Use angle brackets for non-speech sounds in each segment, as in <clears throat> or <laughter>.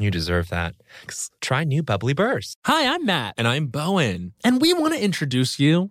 You deserve that. Try new bubly bursts. Hi, I'm Matt. And I'm Bowen. And we want to introduce you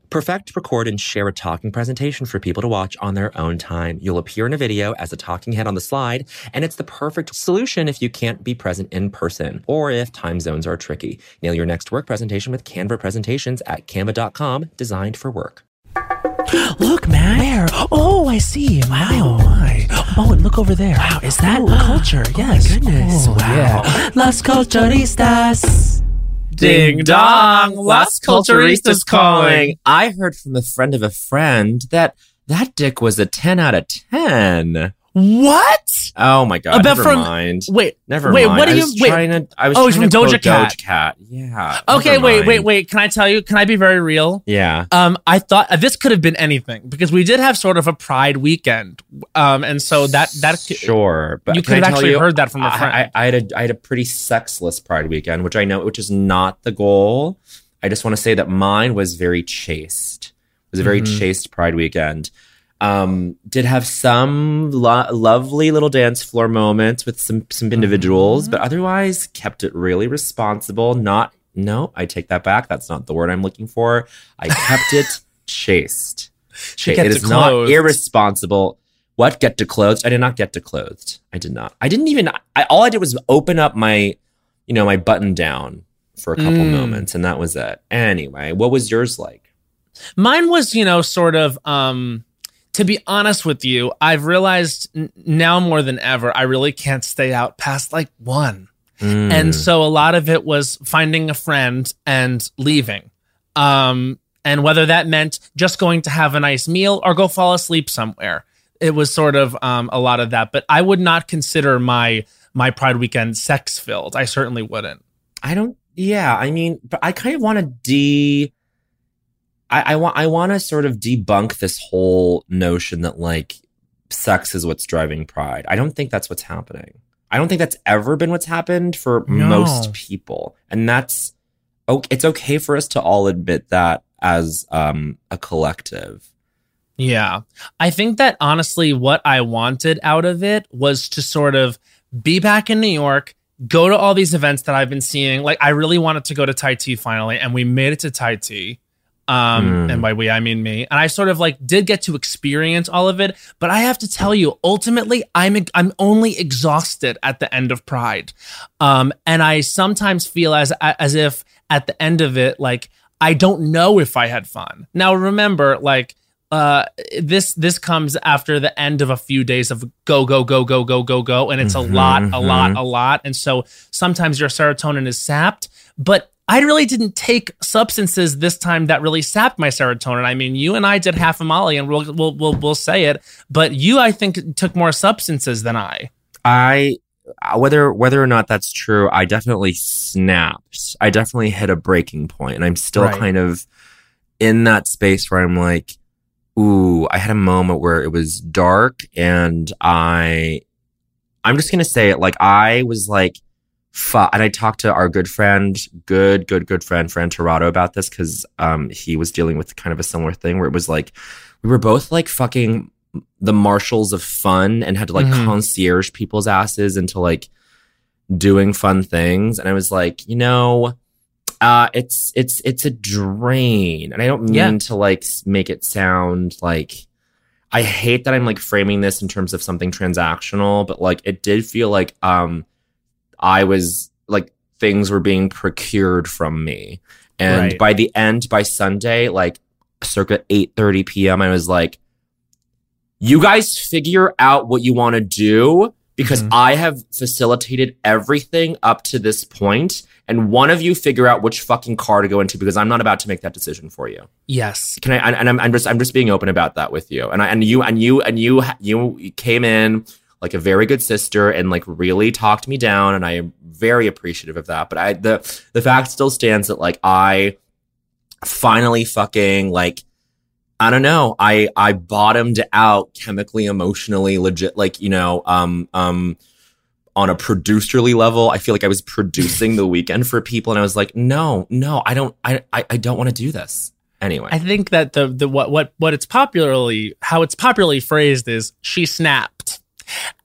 Perfect, record, and share a talking presentation for people to watch on their own time. You'll appear in a video as a talking head on the slide, and it's the perfect solution if you can't be present in person or if time zones are tricky. Nail your next work presentation with Canva presentations at canva.com, designed for work. Look, man. Where? Oh, I see. Wow. Oh, my. Oh, Bowen, look over there. Wow, is that culture? Yes. Oh, my goodness. Oh, wow. Yeah. Las Culturistas. Ding dong, Las Culturistas calling. I heard from a friend of a friend that that dick was a 10 out of 10. What? Oh my god, About never from- mind. Wait, Never wait, mind. what I you- wait. Trying to, I was Oh, trying from to Doja Cat. Doja Cat. Yeah. Okay, wait, wait, mind. wait. Can I tell you? Can I be very real? Yeah. Um, I thought uh, this could have been anything because we did have sort of a Pride weekend, um, and so that that sure, but you could have actually you, heard that from a I- friend. I, I had a I had a pretty sexless Pride weekend, which I know, which is not the goal. I just want to say that mine was very chaste. It was a very Mhm. chaste Pride weekend. Um, did have some lo- lovely little dance floor moments with some some individuals, Mm-hmm. but otherwise kept it really responsible. Not no, I take that back. That's not the word I'm looking for. I kept it <laughs> chaste. Cha- it it is not irresponsible. What get to clothed? I did not get to clothed. I did not. I didn't even. I, all I did was open up my, you know, my button down for a couple Mm. moments, and that was it. Anyway, what was yours like? Mine was, you know, sort of. Um, to be honest with you, I've realized n- now more than ever, I really can't stay out past like one. Mm. and so a lot of it was finding a friend and leaving um and whether that meant just going to have a nice meal or go fall asleep somewhere it was sort of um a lot of that but i would not consider my my pride weekend sex filled i certainly wouldn't I don't. Yeah, I mean, but I kind of want to de. I, I want. I want to sort of debunk this whole notion that like sex is what's driving pride. I don't think that's what's happening. I don't think that's ever been what's happened for No. most people, and that's. Okay, it's okay for us to all admit that as um, a collective. yeah i think that honestly what i wanted out of it was to sort of be back in new york go to all these events that i've been seeing like i really wanted to go to tai chi finally and we made it to tai chi um Mm. and by we i mean me and i sort of like did get to experience all of it but i have to tell you ultimately i'm i'm only exhausted at the end of pride um and i sometimes feel as as if at the end of it like i don't know if i had fun now remember like uh, this this comes after the end of a few days of go go go go go go go, and it's Mhm, a lot, a lot, mhm. a lot, and so sometimes your serotonin is sapped. But I really didn't take substances this time that really sapped my serotonin. I mean, you and I did half a Molly, and we'll we'll we'll, we'll say it. But you, I think, took more substances than I. I uh, whether whether or not that's true, I definitely snapped. I definitely hit a breaking point, and I'm still Right. kind of in that space where I'm like, ooh, I had a moment where it was dark, and I, I'm just gonna say it. Like I was like, fuck. And I talked to our good friend, good, good, good friend, Fran Tirado about this because um he was dealing with kind of a similar thing where it was like we were both like fucking the marshals of fun and had to like Mhm. concierge people's asses into like doing fun things and i was like you know uh it's it's it's a drain and i don't mean Yeah. to like make it sound like i hate that i'm like framing this in terms of something transactional but like it did feel like um i was like things were being procured from me and Right. by the end by sunday like circa 8:30 p.m. I was like you guys figure out what you want to do because Mhm. I have facilitated everything up to this point and one of you figure out which fucking car to go into because I'm not about to make that decision for you. Yes. Can I and, and I'm, I'm just I'm just being open about that with you. And I and you and you and you you came in like a very good sister and like really talked me down and I am very appreciative of that. But I the the fact still stands that like I finally fucking like I don't know. I I bottomed out chemically, emotionally, legit like, you know, um um on a producerly level. I feel like I was producing the weekend for people and I was like, "No, no, I don't I I, I don't want to do this." Anyway. I think that the the what what what it's popularly how it's popularly phrased is she snapped.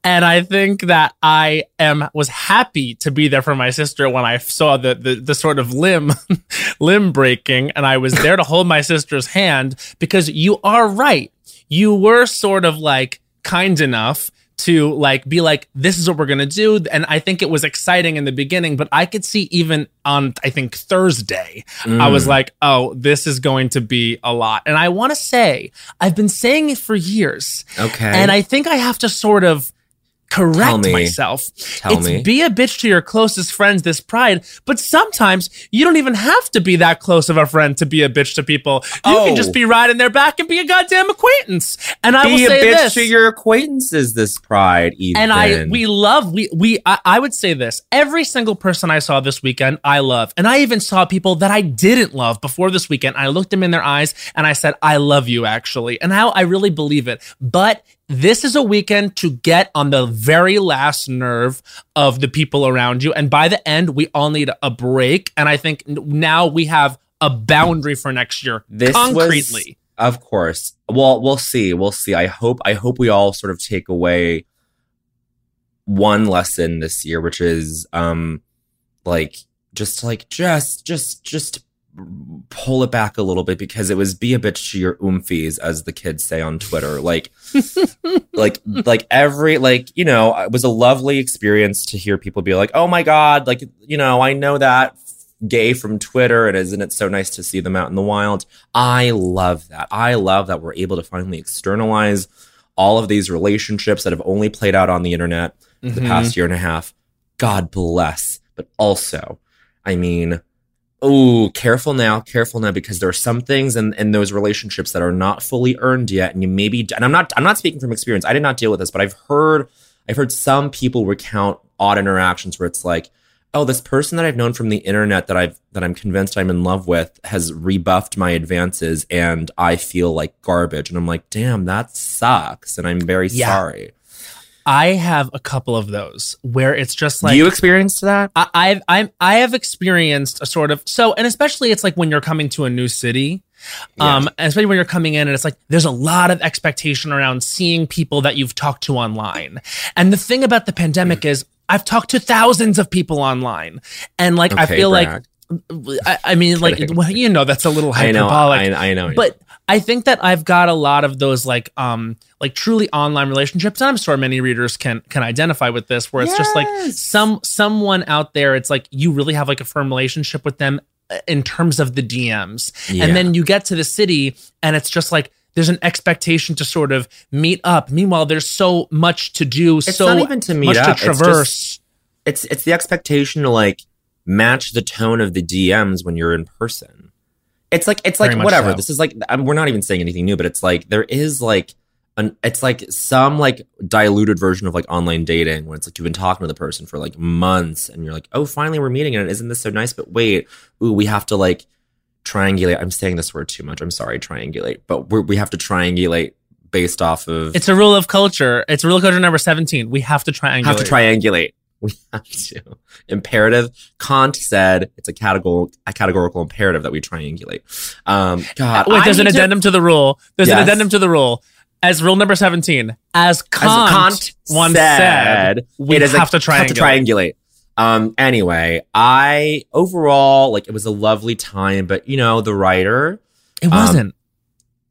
And I think that I am was happy to be there for my sister when I saw the the, the sort of limb <laughs> limb breaking and I was there to hold my sister's hand because you are right. You were sort of like kind enough to like be like this is what we're going to do and I think it was exciting in the beginning but I could see even on I think Thursday I was Mm. like, oh, this is going to be a lot. And I want to say, I've been saying it for years. okay. And I think I have to sort of correct me. myself. Tell it's me. be a bitch to your closest friends this pride, but sometimes you don't even have to be that close of a friend to be a bitch to people. You Oh. can just oh. be riding their back and be a goddamn acquaintance. And I will be a say bitch this. to your acquaintances this pride, Ethan. And I we love we we I, I would say this every single person I saw this weekend I love and I even saw people that I didn't love before this weekend I looked them in their eyes and I said I love you actually and how I really believe it but this is a weekend to get on the very last nerve of the people around you and by the end we all need a break and I think now we have a boundary for next year This was- concretely Of course. Well, we'll see. We'll see. I hope I hope we all sort of take away one lesson this year, which is um like just like just just just pull it back a little bit because it was be a bitch to your oomfies, as the kids say on Twitter. Like <laughs> like like every like you know it was a lovely experience to hear people be like oh my god like you know i know that gay from twitter and isn't it so nice to see them out in the wild? I love that. I love that we're able to finally externalize all of these relationships that have only played out on the internet for the mm-hmm. past year and a half. God bless. But also i mean oh careful now careful now because there are some things in, in those relationships that are not fully earned yet and you maybe and i'm not i'm not speaking from experience. I did not deal with this but i've heard i've heard some people recount odd interactions where it's like oh this person that i've known from the internet that i've that i'm convinced i'm in love with has rebuffed my advances and i feel like garbage. And i'm like damn that sucks and i'm very Yeah. sorry I have a couple of those where it's just like you experienced that I, I've I'm I have experienced a sort of so and especially it's like when you're coming to a new city. Um, and especially when you're coming in and it's like there's a lot of expectation around seeing people that you've talked to online. And the thing about the pandemic is I've talked to thousands of people online. And like I feel Brad. like I, I mean like well, you know that's a little hyperbolic. i know I, I know but I think that I've got a lot of those like um like truly online relationships, and I'm sure many readers can can identify with this, where it's just like some someone out there, it's like you really have like a firm relationship with them uh, in terms of the DMs, Yeah. and then you get to the city, and it's just like there's an expectation to sort of meet up. Meanwhile, there's so much to do, It's so not even to meet much up. to It's traverse. just- It's it's the expectation to like match the tone of the DMs when you're in person. It's like it's like Very much whatever. so. This is like um, we're not even saying anything new, but it's like there is like an it's like some like diluted version of like online dating when it's like you've been talking to the person for like months and you're like, oh, finally we're meeting and isn't this so nice? But wait, ooh, we have to like triangulate. I'm saying this word too much. I'm sorry, triangulate, but we have to triangulate based off of It's a rule of culture. It's rule of culture number 17. We have to triangulate. have to triangulate. We have to. Imperative. Kant said it's a categorical a categorical imperative that we triangulate. Um, God, Wait, I there's an need to- addendum to the rule. There's an addendum to the rule. As rule number 17, as as Kant, Kant once said, we it is have a- to triangulate. Have to triangulate. Um. Anyway, I overall like it was a lovely time, but you know the writer. It wasn't. I would get- there-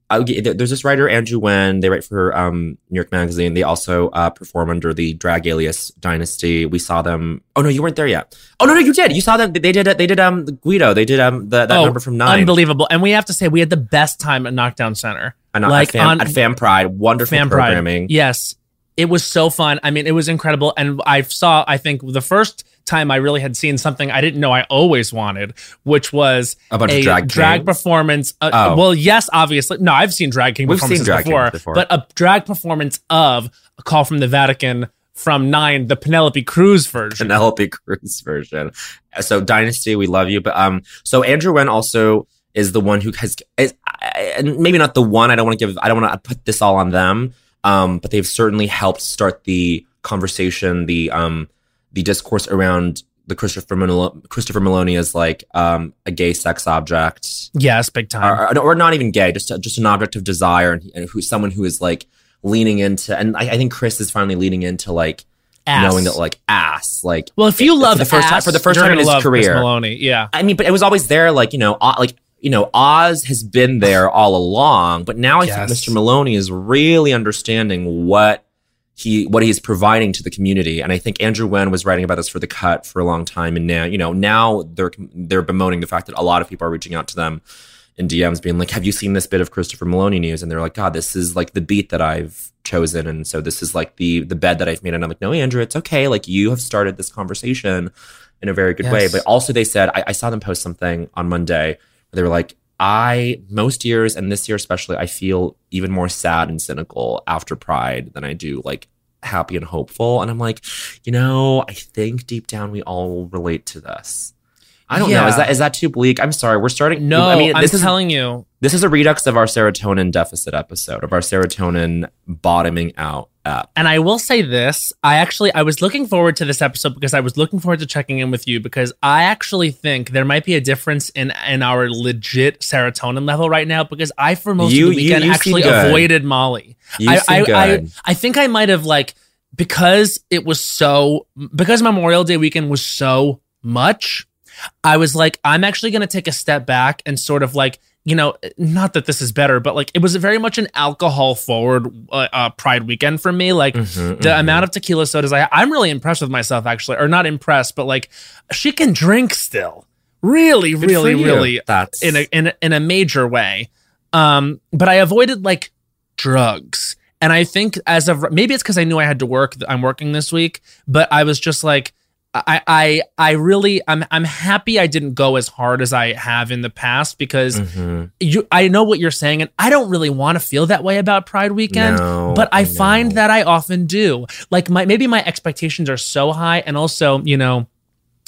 there's this writer Andrew Wen. They write for um, New York Magazine. They also uh, perform under the drag alias Dynasty. We saw them. Oh no, you weren't there yet. Oh no, no, you did. You saw them. They did. They did. Um, Guido. They did. Um, the, that Oh, number from nine. Unbelievable. And we have to say, we had the best time at Knockdown Center. Like at, Fam, on- at Fam Pride, wonderful Pride. programming. Yes. It was so fun. I mean, it was incredible. And I saw, I think, the first time I really had seen something I didn't know I always wanted, which was A bunch a of drag drag performance. Uh, Oh. Well, yes, obviously. No, I've seen drag king We've seen performances drag before, kings before. but a drag performance of a call from the Vatican from Nine, the Penelope Cruz version. Penelope Cruz version. So Dynasty, we love you. But um, so Andrew Wen also is the one who has, is, and maybe not the one. I don't want to give. I don't want to put this all on them. Um, but they've certainly helped start the conversation, the um, the discourse around the Christopher Malo- Christopher Meloni as like um a gay sex object, yes, big time. or, or, not even gay, just just an object of desire, and, and who someone who is like leaning into. And I, I think Chris is finally leaning into like Ass. knowing that like ass, like well, if you for love the first time- for the first time in his love Chris career. Meloni. Yeah. I mean, but it was always there, like you know, uh, like you know, Oz has been there all along, but now I Yes. think Mr. Meloni is really understanding what he what he's providing to the community, and I think Andrew Wen was writing about this for the Cut for a long time, and now you know now they're they're bemoaning the fact that a lot of people are reaching out to them in DMs, being like, "Have you seen this bit of Christopher Meloni news?" And they're like, "God, this is like the beat that I've chosen, and so this is like the the bed that I've made." And I'm like, "No, Andrew, it's okay. Like you have started this conversation." In a very good way, but also they said I, I saw them post something on Monday they were like, I most years and this year especially, I feel even more sad and cynical after Pride than I do like happy and hopeful. And I'm like, you know, I think deep down we all relate to this. I don't know. Is that is that too bleak? I'm sorry. We're starting. No, I mean, I'm this is telling you. this is a redux of our serotonin deficit episode of our serotonin bottoming out app. And I will say this, I actually I was looking forward to this episode because I was looking forward to checking in with you because I actually think there might be a difference in in our legit serotonin level right now because I for most You- of the weekend you actually avoided Molly. You I, I, I. I think I might have like because it was so because Memorial Day weekend was so much. I was like, I'm actually going to take a step back and sort of like, you know, not that this is better, but like it was very much an alcohol forward uh, uh, Pride weekend for me. Like Mhm, the mhm. amount of tequila sodas I, I'm really impressed with myself actually, or not impressed, but like she can drink still, really, Good really, really That's in a in a, in a major way. Um, but I avoided like drugs, and I think as of maybe it's because I knew I had to work. I'm working this week, but I was just like. I, I I really I'm I'm happy I didn't go as hard as I have in the past because Mhm. you I know what you're saying and I don't really want to feel that way about Pride weekend No, but I, I find that I often do. Like my maybe my expectations are so high, and also you know.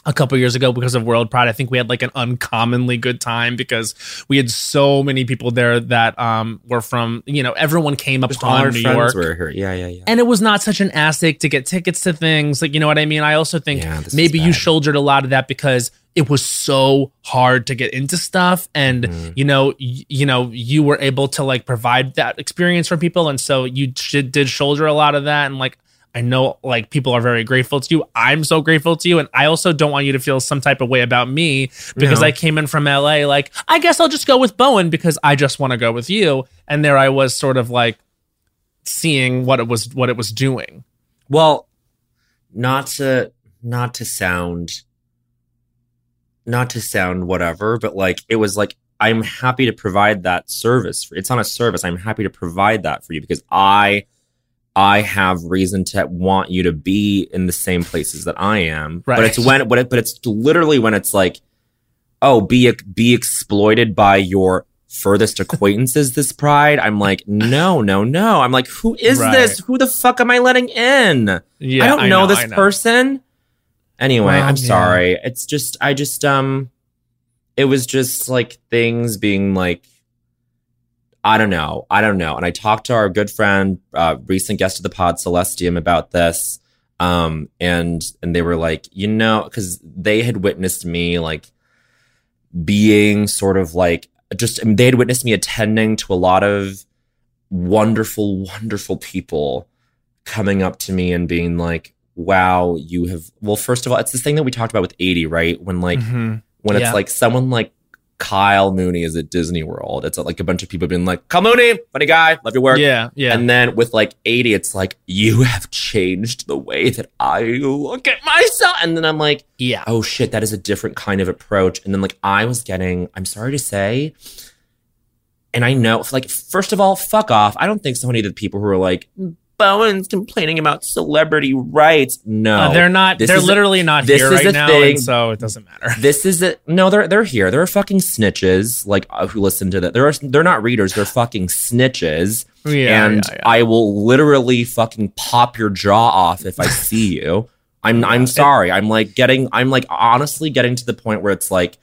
A couple years ago, because of World Pride, I think we had like an uncommonly good time because we had so many people there that um were from you know everyone came up upon New friends York, were here. Yeah, yeah, yeah. and it was not such an ass ache to get tickets to things like you know what I mean. I also think Yeah, maybe you shouldered a lot of that because it was so hard to get into stuff and Mhm. you know y- you know you were able to like provide that experience for people and so you sh- did shoulder a lot of that and like I know like people are very grateful to you. I'm so grateful to you and I also don't want you to feel some type of way about me because. I came in from LA like I guess I'll just go with Bowen because I just want to go with you and there I was sort of like seeing what it was what it was doing. Well, not to not to sound not to sound whatever, but like it was like I'm happy to provide that service. For, it's not a service. I'm happy to provide that for you because I I have reason to want you to be in the same places that I am. Right. But it's when but, it, but it's literally when it's like, oh, be be exploited by your furthest acquaintances this pride. I'm like, no, no, no. I'm like, who is Right. this? Who the fuck am I letting in? Yeah, I don't know, this I know. person. Anyway, Well, I'm yeah. sorry. It's just I just um it was just like things being like I don't know. I don't know. And I talked to our good friend, uh, recent guest of the pod, Celeste Yim, about this. Um, and and they were like, you know, because they had witnessed me like being sort of like just they had witnessed me attending to a lot of wonderful, wonderful people coming up to me and being like, wow, you have well, first of all, it's this thing that we talked about with 80, right? When like Mhm. when it's Yeah. like someone like Kyle Mooney is at Disney World. It's like a bunch of people being like, Kyle Mooney, funny guy, love your work. Yeah, yeah. And then with like 80, it's like, you have changed the way that I look at myself. And then I'm like, yeah. oh shit, that is a different kind of approach. And then like I was getting, I'm sorry to say, and I know, like, first of all, fuck off. I don't think so many of the people who are like, Bowen's complaining about celebrity rights. No, Uh, they're not. This They're is a- literally not this here is right a now, thing. so it doesn't matter. <laughs> this is it. No, they're they're here. They're fucking snitches. Like uh, who listen to that? They're they're not readers. They're fucking snitches. Yeah, and yeah, yeah. I will literally fucking pop your jaw off if I see you. I'm <laughs> I'm sorry. I'm like getting. I'm like honestly getting to the point where it's like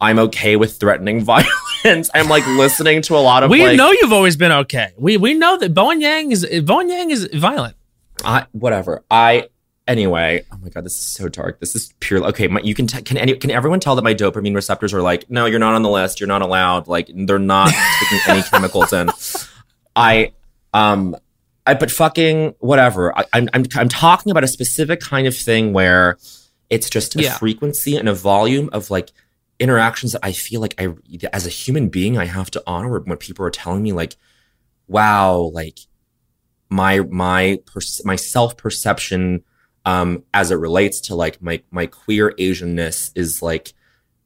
I'm okay with threatening <laughs> violence. I'm like listening to a lot of we like, know you've always been okay. We we know that Bowen Yang is Bowen Yang is violent. I whatever. I anyway. Oh my god, this is so dark. This is pure. Okay, my, you can t- can any can everyone tell that my dopamine receptors are like, no, you're not on the list. You're not allowed. Like they're not taking any <laughs> chemicals in. I um. I but fucking whatever. I, I'm I'm I'm talking about a specific kind of thing where it's just a Yeah. frequency and a volume of like interactions that I feel like I as a human being I have to honor when people are telling me like, wow, like my my per- my self perception um as it relates to like my my queer asianness is like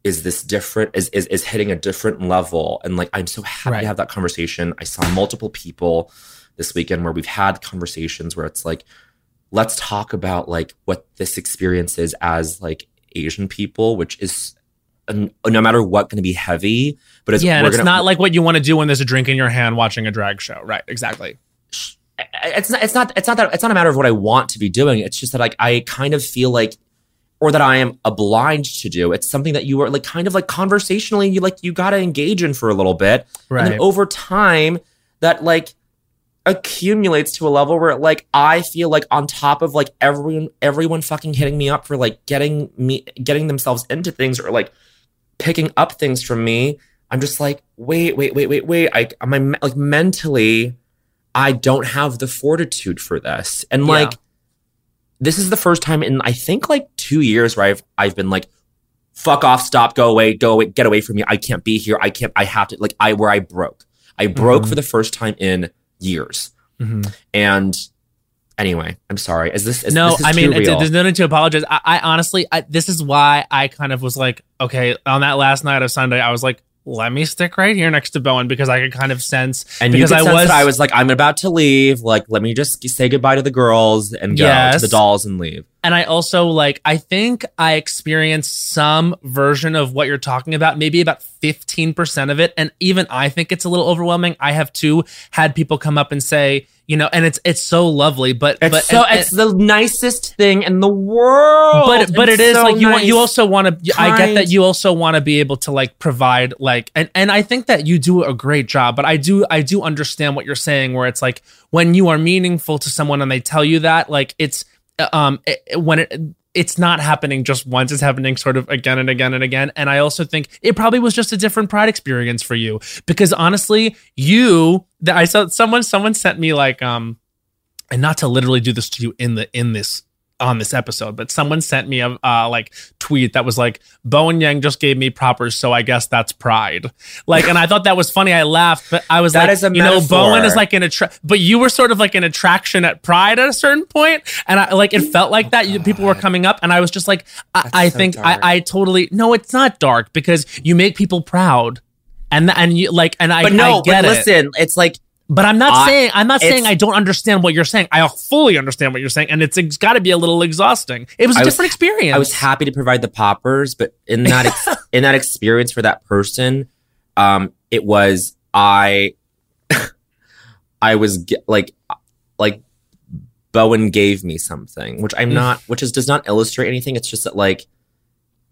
is this different is is, is hitting a different level and like i'm so happy Right. to have that conversation i saw multiple people this weekend where we've had conversations where it's like let's talk about like what this experience is as like asian people which is no matter what going to be heavy but it's yeah, and it's gonna, not like what you want to do when there's a drink in your hand watching a drag show. Right? Exactly. it's not it's not it's not that it's not a matter of what I want to be doing. It's just that like I kind of feel like or that I am obliged to do. It's something that you are like kind of like conversationally you like you got to engage in for a little bit. Right. And then over time that like accumulates to a level where like I feel like on top of like everyone everyone fucking hitting me up for like getting me getting themselves into things or like picking up things from me, I'm just like, wait, wait, wait, wait, wait. I am I like mentally I don't have the fortitude for this. And Yeah. like this is the first time in I think like 2 years where I've I've been like fuck off, stop, go away, go away, get away from me. I can't be here. I can't I have to like I where I broke. I broke Mhm. for the first time in years. Mhm. And anyway, I'm sorry. Is this is, no, this is I mean, there's no need to apologize. I, I honestly, I, this is why I kind of was like, okay, on that last night of Sunday, I was like, let me stick right here next to Bowen because I could kind of sense and because I was, I was like, I'm about to leave. Like, let me just say goodbye to the girls and go Yes. to the dolls and leave. And I also like, I think I experienced some version of what you're talking about, maybe about 15% of it. And even I think it's a little overwhelming. I have too had people come up and say, you know, and it's it's so lovely, but It's but so and- it's the nicest thing in the world. but but It's it is so like you want you also want to i get that you also want to be able to like provide like and and i think that you do a great job but i do i do understand what you're saying where it's like when you are meaningful to someone and they tell you that like it's um it, when it it's not happening just once it's happening sort of again and again and again. And i also think it probably was just a different pride experience for you. Because honestly you that i saw someone someone sent me like um and not to literally do this to you in the in this on this episode, but someone sent me a uh, like tweet that was like Bowen Yang just gave me poppers, so I guess that's pride. Like, and I thought that was funny. I laughed, but I was That like, is a you know. Bowen is like an attract, but you were sort of like an attraction at Pride at a certain point, and I like it felt like that. You, people were coming up, and I was just like, I, I so think dark. I, I totally no, it's not dark because you make people proud. and and you like and I but no, I but it. listen, it's like But I'm not I- saying I'm not saying I don't understand what you're saying. I fully understand what you're saying, and it's, it's got to be a little exhausting. It was a I was- different experience. I was happy to provide the poppers, but in that ex- <laughs> in that experience for that person, um, it was I, I was ge- like, like Bowen gave me something, which I'm not, <sighs> which is does not illustrate anything. It's just that like,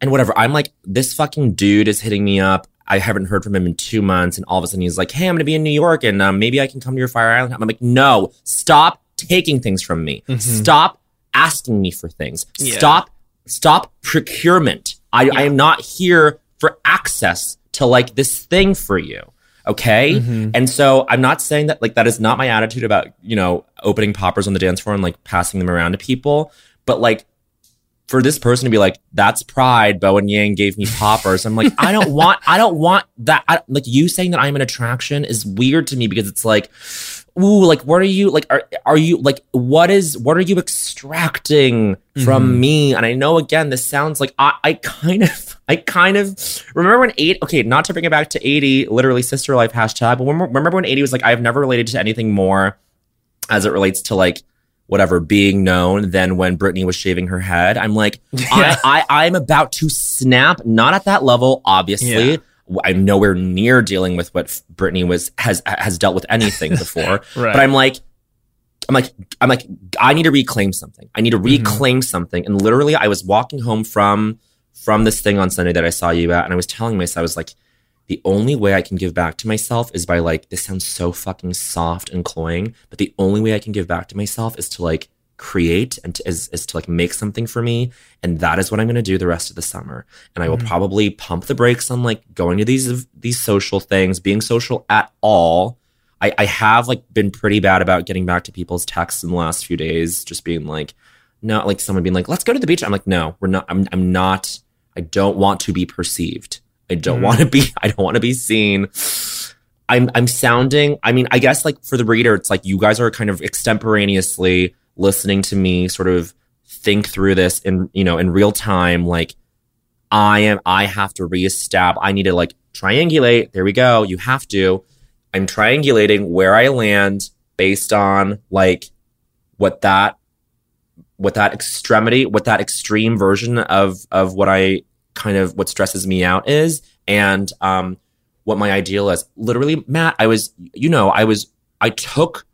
and whatever. I'm like, this fucking dude is hitting me up. I haven't heard from him in two months, and all of a sudden he's like, "Hey, I'm going to be in New York, and um, maybe I can come to your Fire Island." I'm like, "No, stop taking things from me. Mhm. Stop asking me for things. Yeah. Stop, stop procurement. I, I am not here for access to like this thing for you." Okay. Mhm. And so I'm not saying that like that is not my attitude about, you know, opening poppers on the dance floor and like passing them around to people. But like for this person to be like, that's pride, Bowen Yang gave me poppers. I'm like, I don't want, I don't want that. I, like you saying that I'm an attraction is weird to me because it's like, ooh, like what are you like? Are are you like what is what are you extracting from Mhm. me? And I know again, this sounds like I, I kind of I kind of remember when eight. Okay, not to bring it back to eighty, literally sister life hashtag. But remember, remember when eighty was like, I've never related to anything more as it relates to like whatever being known than when Britney was shaving her head. I'm like, <laughs> Yeah. I, I I'm about to snap. Not at that level, obviously. Yeah. I'm nowhere near dealing with what Britney was has has dealt with anything <laughs> before. Right. But I'm like, I'm like, I'm like, I need to reclaim something. I need to mm-hmm. reclaim something. And literally, I was walking home from from this thing on Sunday that I saw you at, and I was telling myself, I was like, the only way I can give back to myself is by like, this sounds so fucking soft and cloying, but the only way I can give back to myself is to like create and to, is, is to like make something for me. And that is what I'm going to do the rest of the summer. And I will Mhm. probably pump the brakes on like going to these, these social things, being social at all. I, I have like been pretty bad about getting back to people's texts in the last few days, just being like, not like someone being like, let's go to the beach. I'm like, no, we're not, I'm, I'm not, I don't want to be perceived. I don't Mhm. want to be, <laughs> I don't want to be seen. I'm, I'm sounding, I mean, I guess like for the reader, it's like you guys are kind of extemporaneously listening to me sort of think through this in, you know, in real time. Like I am, I have to reestablish, I need to like triangulate. There we go. You have to. I'm triangulating where I land based on like what that what that extremity, what that extreme version of of what I kind of what stresses me out is and um what my ideal is. Literally, Matt, I was you know, I was I took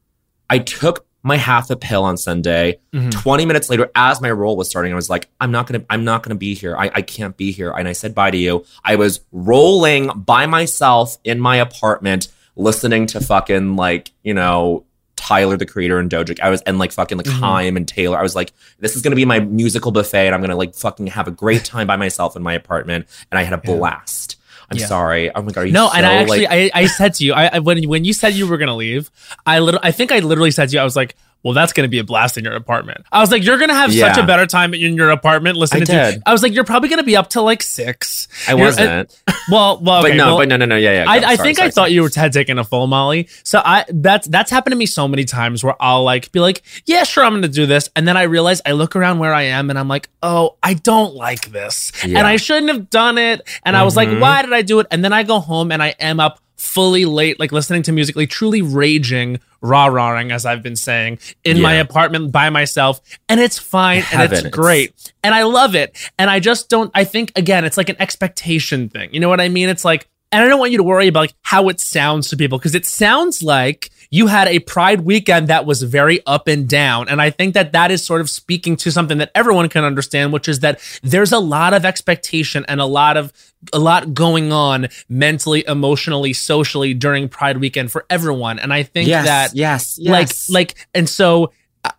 I took my half a pill on Sunday. Mhm. 20 minutes later, as my role was starting, I was like, I'm not gonna, I'm not gonna be here. I, I can't be here. And I said bye to you. I was rolling by myself in my apartment, listening to fucking like, you know, Tyler the creator and Doja. I was and like fucking like Mhm. Haim and Taylor. I was like, this is gonna be my musical buffet, and I'm gonna like fucking have a great time by myself in my apartment. And I had a Yeah. blast. I'm Yeah. sorry. Oh my god, are you No, and I actually, like, I, I said to you, I, I when when you said you were gonna leave, I little, I think I literally said to you, I was like, well, that's gonna be a blast in your apartment. I was like, you're gonna have such a better time in your apartment listening I to. did. I was like, you're probably gonna be up till like six. I You're- wasn't. Well, well, okay, but no, well, but no, no, no, yeah, yeah. I, go. I Sorry, think sorry, I thought sorry. you were had taken a full Molly. So I that's that's happened to me so many times where I'll like be like, yeah, sure, I'm gonna do this, and then I realize I look around where I am and I'm like, oh, I don't like this, Yeah. and I shouldn't have done it, and I was like, Mhm. why did I do it? And then I go home and I am up fully late, like listening to music, like truly raging, rah rahing, as I've been saying, in my apartment by myself, and it's fine and it's It's- great and I love it. And I just don't. I think again, it's like an expectation thing. You know what I mean? It's like, and I don't want you to worry about like how it sounds to people because it sounds like you had a Pride weekend that was very up and down. And I think that that is sort of speaking to something that everyone can understand, which is that there's a lot of expectation and a lot of a lot going on mentally, emotionally, socially during Pride weekend for everyone. And I think yes, that yes, like like and so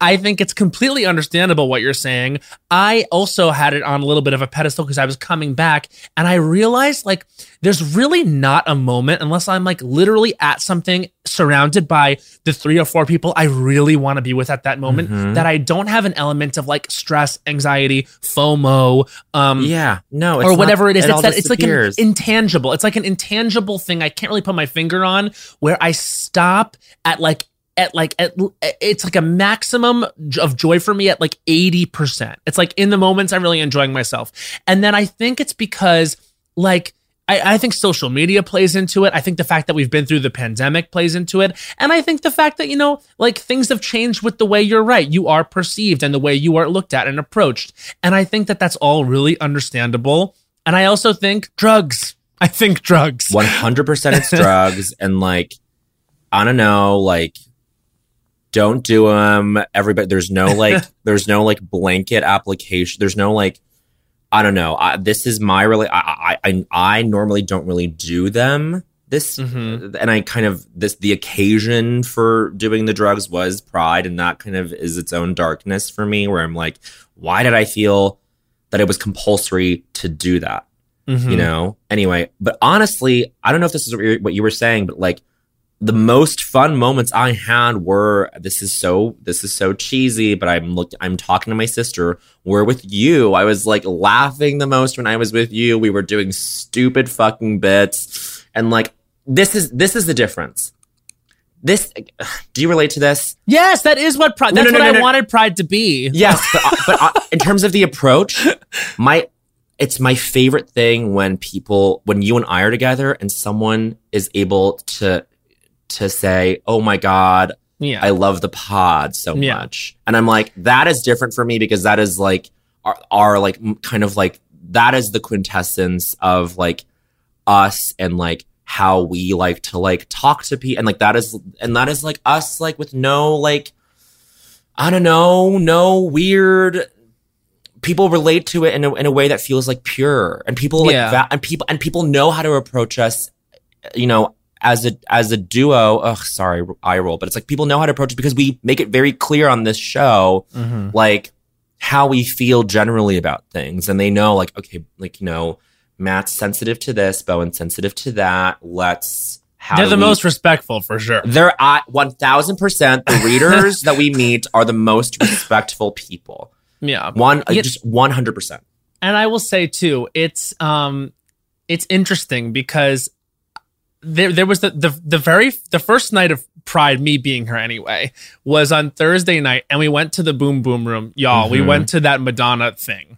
I think it's completely understandable what you're saying. I also had it on a little bit of a pedestal because I was coming back and I realized like there's really not a moment unless I'm like literally at something surrounded by the three or four people I really want to be with at that moment Mhm. that I don't have an element of like stress, anxiety, FOMO, um yeah, no, it's or not- whatever it is. It it's that it's like an intangible. It's like an intangible thing I can't really put my finger on where I stop at like at like at it's like a maximum of joy for me at like 80%. It's like in the moments I'm really enjoying myself. And then I think it's because like I, I think social media plays into it. I think the fact that we've been through the pandemic plays into it. And I think the fact that, you know, like things have changed with the way you're right. You are perceived and the way you are looked at and approached. And I think that that's all really understandable. And I also think drugs. I think drugs. 100% it's <laughs> drugs. And like, I don't know, like, don't do them. Everybody, there's no <laughs> like, there's no like blanket application. There's no like, I don't know. I, this is my really. I, I I normally don't really do them. This Mhm. and I kind of this the occasion for doing the drugs was pride, and that kind of is its own darkness for me. Where I'm like, why did I feel that it was compulsory to do that? Mhm. You know. Anyway, but honestly, I don't know if this is what you were saying, but like the most fun moments I had were this is so this is so cheesy, but I'm look I'm talking to my sister. We're with you. I was like laughing the most when I was with you. We were doing stupid fucking bits. And like this is this is the difference. This do you relate to this? Yes, that is what pride. That's no, no, what no, I no. wanted pride to be. Yes, <laughs> but, uh, but uh, in terms of the approach, my it's my favorite thing when people when you and I are together and someone is able to to say, "Oh my god, Yeah. I love the pod so Yeah. much," and I'm like, that is different for me because that is like our, our like kind of like that is the quintessence of like us and like how we like to like talk to people and like that is and that is like us like with no like I don't know, no weird. People relate to it in a, in a way that feels like pure, and people like Yeah. that, and people and people know how to approach us. You know, as a as a duo. Ugh, sorry, eye roll, but it's like people know how to approach it because we make it very clear on this show, Mhm. like how we feel generally about things, and they know, like, okay, like you know, Matt's sensitive to this, Bowen's sensitive to that. Let's. How They're the we- most respectful for sure. they're at one thousand percent. The readers that we meet are the most respectful people. <laughs> Yeah. One, Yeah. just one hundred percent. and I will say too, it's um, it's interesting because there there was the the the very the first night of Pride, me being here anyway, was on Thursday night, and we went to the Boom Boom Room, y'all. We Mhm. went to that Madonna thing,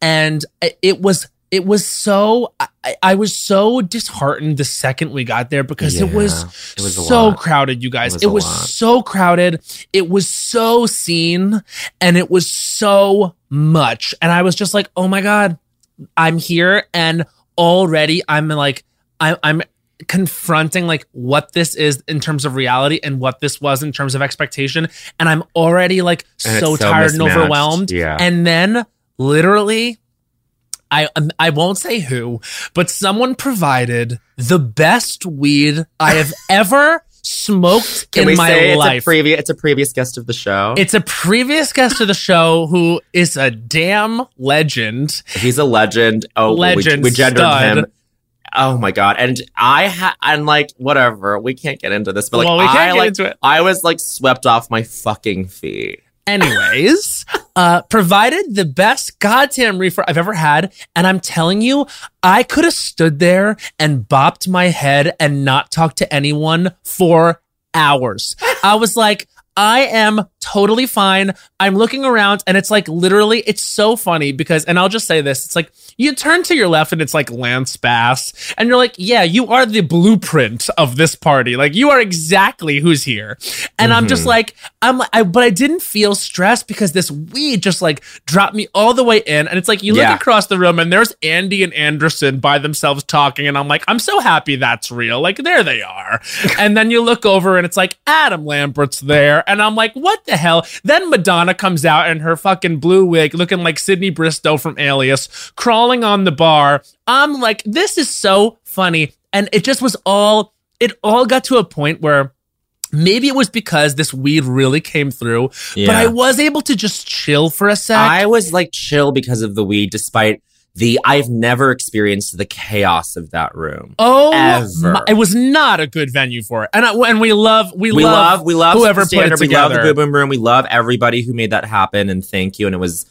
and it- it was. It was so I, I was so disheartened the second we got there because it was it was so lot. crowded, you guys. It It was was, a lot. so crowded. It was so seen and it was so much. And I was just like, oh my God, I'm here. And already I'm like, I, I'm confronting like what this is in terms of reality and what this was in terms of expectation. And I'm already like so, so tired and overwhelmed. Yeah. And then literally, I um, I won't say who, but someone provided the best weed I have <laughs> ever smoked Can in we my say it's a life. previous? It's a previous guest of the show. it's a previous guest of the show who is a damn legend. He's a legend. Oh, we- Legend, We, gendered stud. him. Oh my god! And I had and like whatever. We can't get into this, but like well, we can't I like. I was like swept off my fucking feet. Anyways, <laughs> uh, provided the best goddamn reefer I've ever had. And I'm telling you, I could have stood there and bopped my head and not talked to anyone for hours. I was like, I am totally fine. I'm looking around and it's like literally, it's so funny because, and I'll just say this it's like you turn to your left and it's like Lance Bass, and you're like, yeah, you are the blueprint of this party. Like, you are exactly who's here. And I'm just Mhm. like, I'm like, I, but I didn't feel stressed because this weed just like dropped me all the way in. And it's like, you Yeah. look across the room and there's Andy and Anderson by themselves talking. And I'm like, I'm so happy that's real. Like, there they are. <laughs> and then you look over and it's like, Adam Lambert's there. And I'm like, what the hell? Then Madonna comes out in her fucking blue wig looking like Sydney Bristow from Alias, crawling on the bar. I'm like, this is so funny. And it just was all, it all got to a point where maybe it was because this weed really came through, but I was able to just chill for a sec. I was like chill because of the weed, despite the I've never experienced the chaos of that room. oh, Ever. my- it was not a good venue for it. And, I, and we love, we, we love, love, we love whoever put it standard. We love the together. Boom Boom Room. We love everybody who made that happen, and thank you. And it was,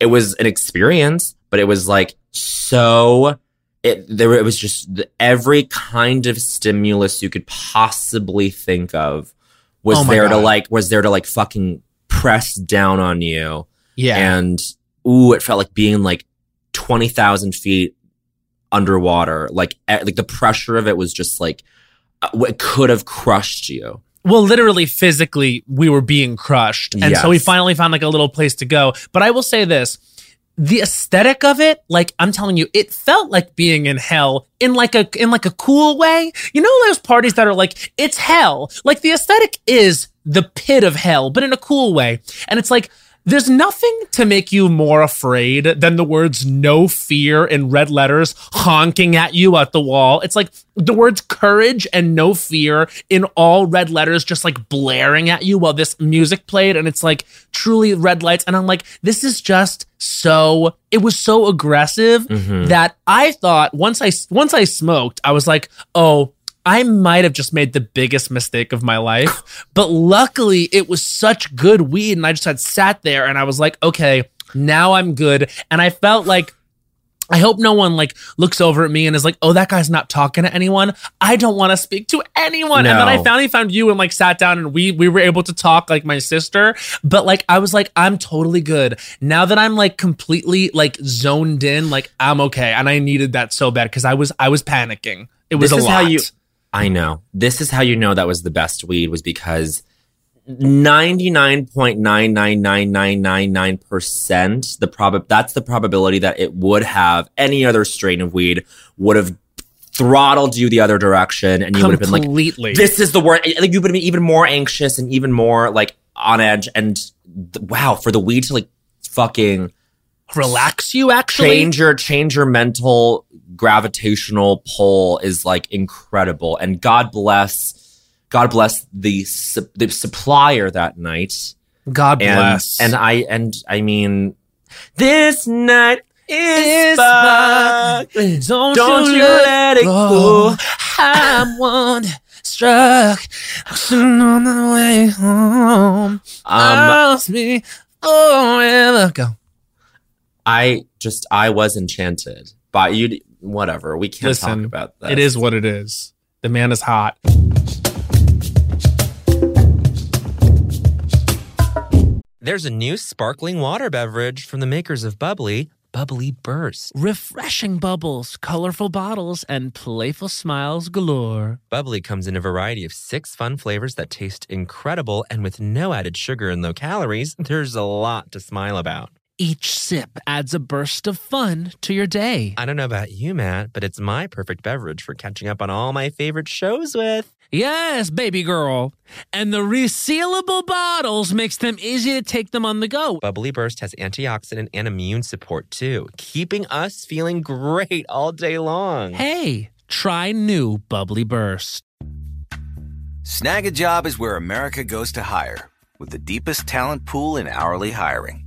it was an experience, but it was like so. It there it was just every kind of stimulus you could possibly think of was Oh there to like was there to like fucking press down on you. yeah. and ooh, it felt like being like twenty thousand feet underwater. Like like the pressure of it was just like uh, it could have crushed you. well, literally physically, we were being crushed. And so we finally found like a little place to go. But I will say this the aesthetic of it, like I'm telling you, it felt like being in hell in like a in like a cool way. You know those parties that are like it's hell. Like the aesthetic is the pit of hell, but in a cool way. And it's like there's nothing to make you more afraid than the words no fear in red letters honking at you at the wall. It's like the words courage and no fear in all red letters just like blaring at you while this music played and it's like truly red lights and I'm like this is just so it was so aggressive Mhm. that I thought once I once I smoked I was like oh I might have just made the biggest mistake of my life <laughs> but luckily it was such good weed and I just had sat there and I was like okay now I'm good and I felt like I hope no one like looks over at me and is like, "Oh, that guy's not talking to anyone." I don't want to speak to anyone. And then I finally found you and like sat down and we we were able to talk like my sister. But like I was like, I'm totally good now that I'm like completely like zoned in. Like I'm okay, and I needed that so bad because I was I was panicking. It was This a is lot. how you- I know. This is how you know that was the best weed was because 99.999999% the prob that's the probability that it would have any other strain of weed would have throttled you the other direction and you would have been like completely. this is the word like you would have been even more anxious and even more like on edge and th- wow for the weed to like fucking relax you actually. change your change your mental gravitational pull is like incredible and god bless god bless the su- the supplier that night God bless. and i and i mean this night is fucked. don't, don't you let it go I'm one struck I'm on the way home. um me forever. Go. i just i was enchanted by you whatever we can't Listen, talk about that It is what it is. The man is hot. There's a new sparkling water beverage from the makers of bubly, bubly Burst. Refreshing bubbles, colorful bottles, and playful smiles galore. bubly comes in a variety of six fun flavors that taste incredible, and with no added sugar and low calories, there's a lot to smile about. Each sip adds a burst of fun to your day. I don't know about you, Matt, but it's my perfect beverage for catching up on all my favorite shows with. Yes, baby girl. And the resealable bottles makes them easy to take them on the go. bubly Burst has antioxidant and immune support too, keeping us feeling great all day long. Hey, try new bubly Burst. Snagajob is where America goes to hire, with the deepest talent pool in hourly hiring.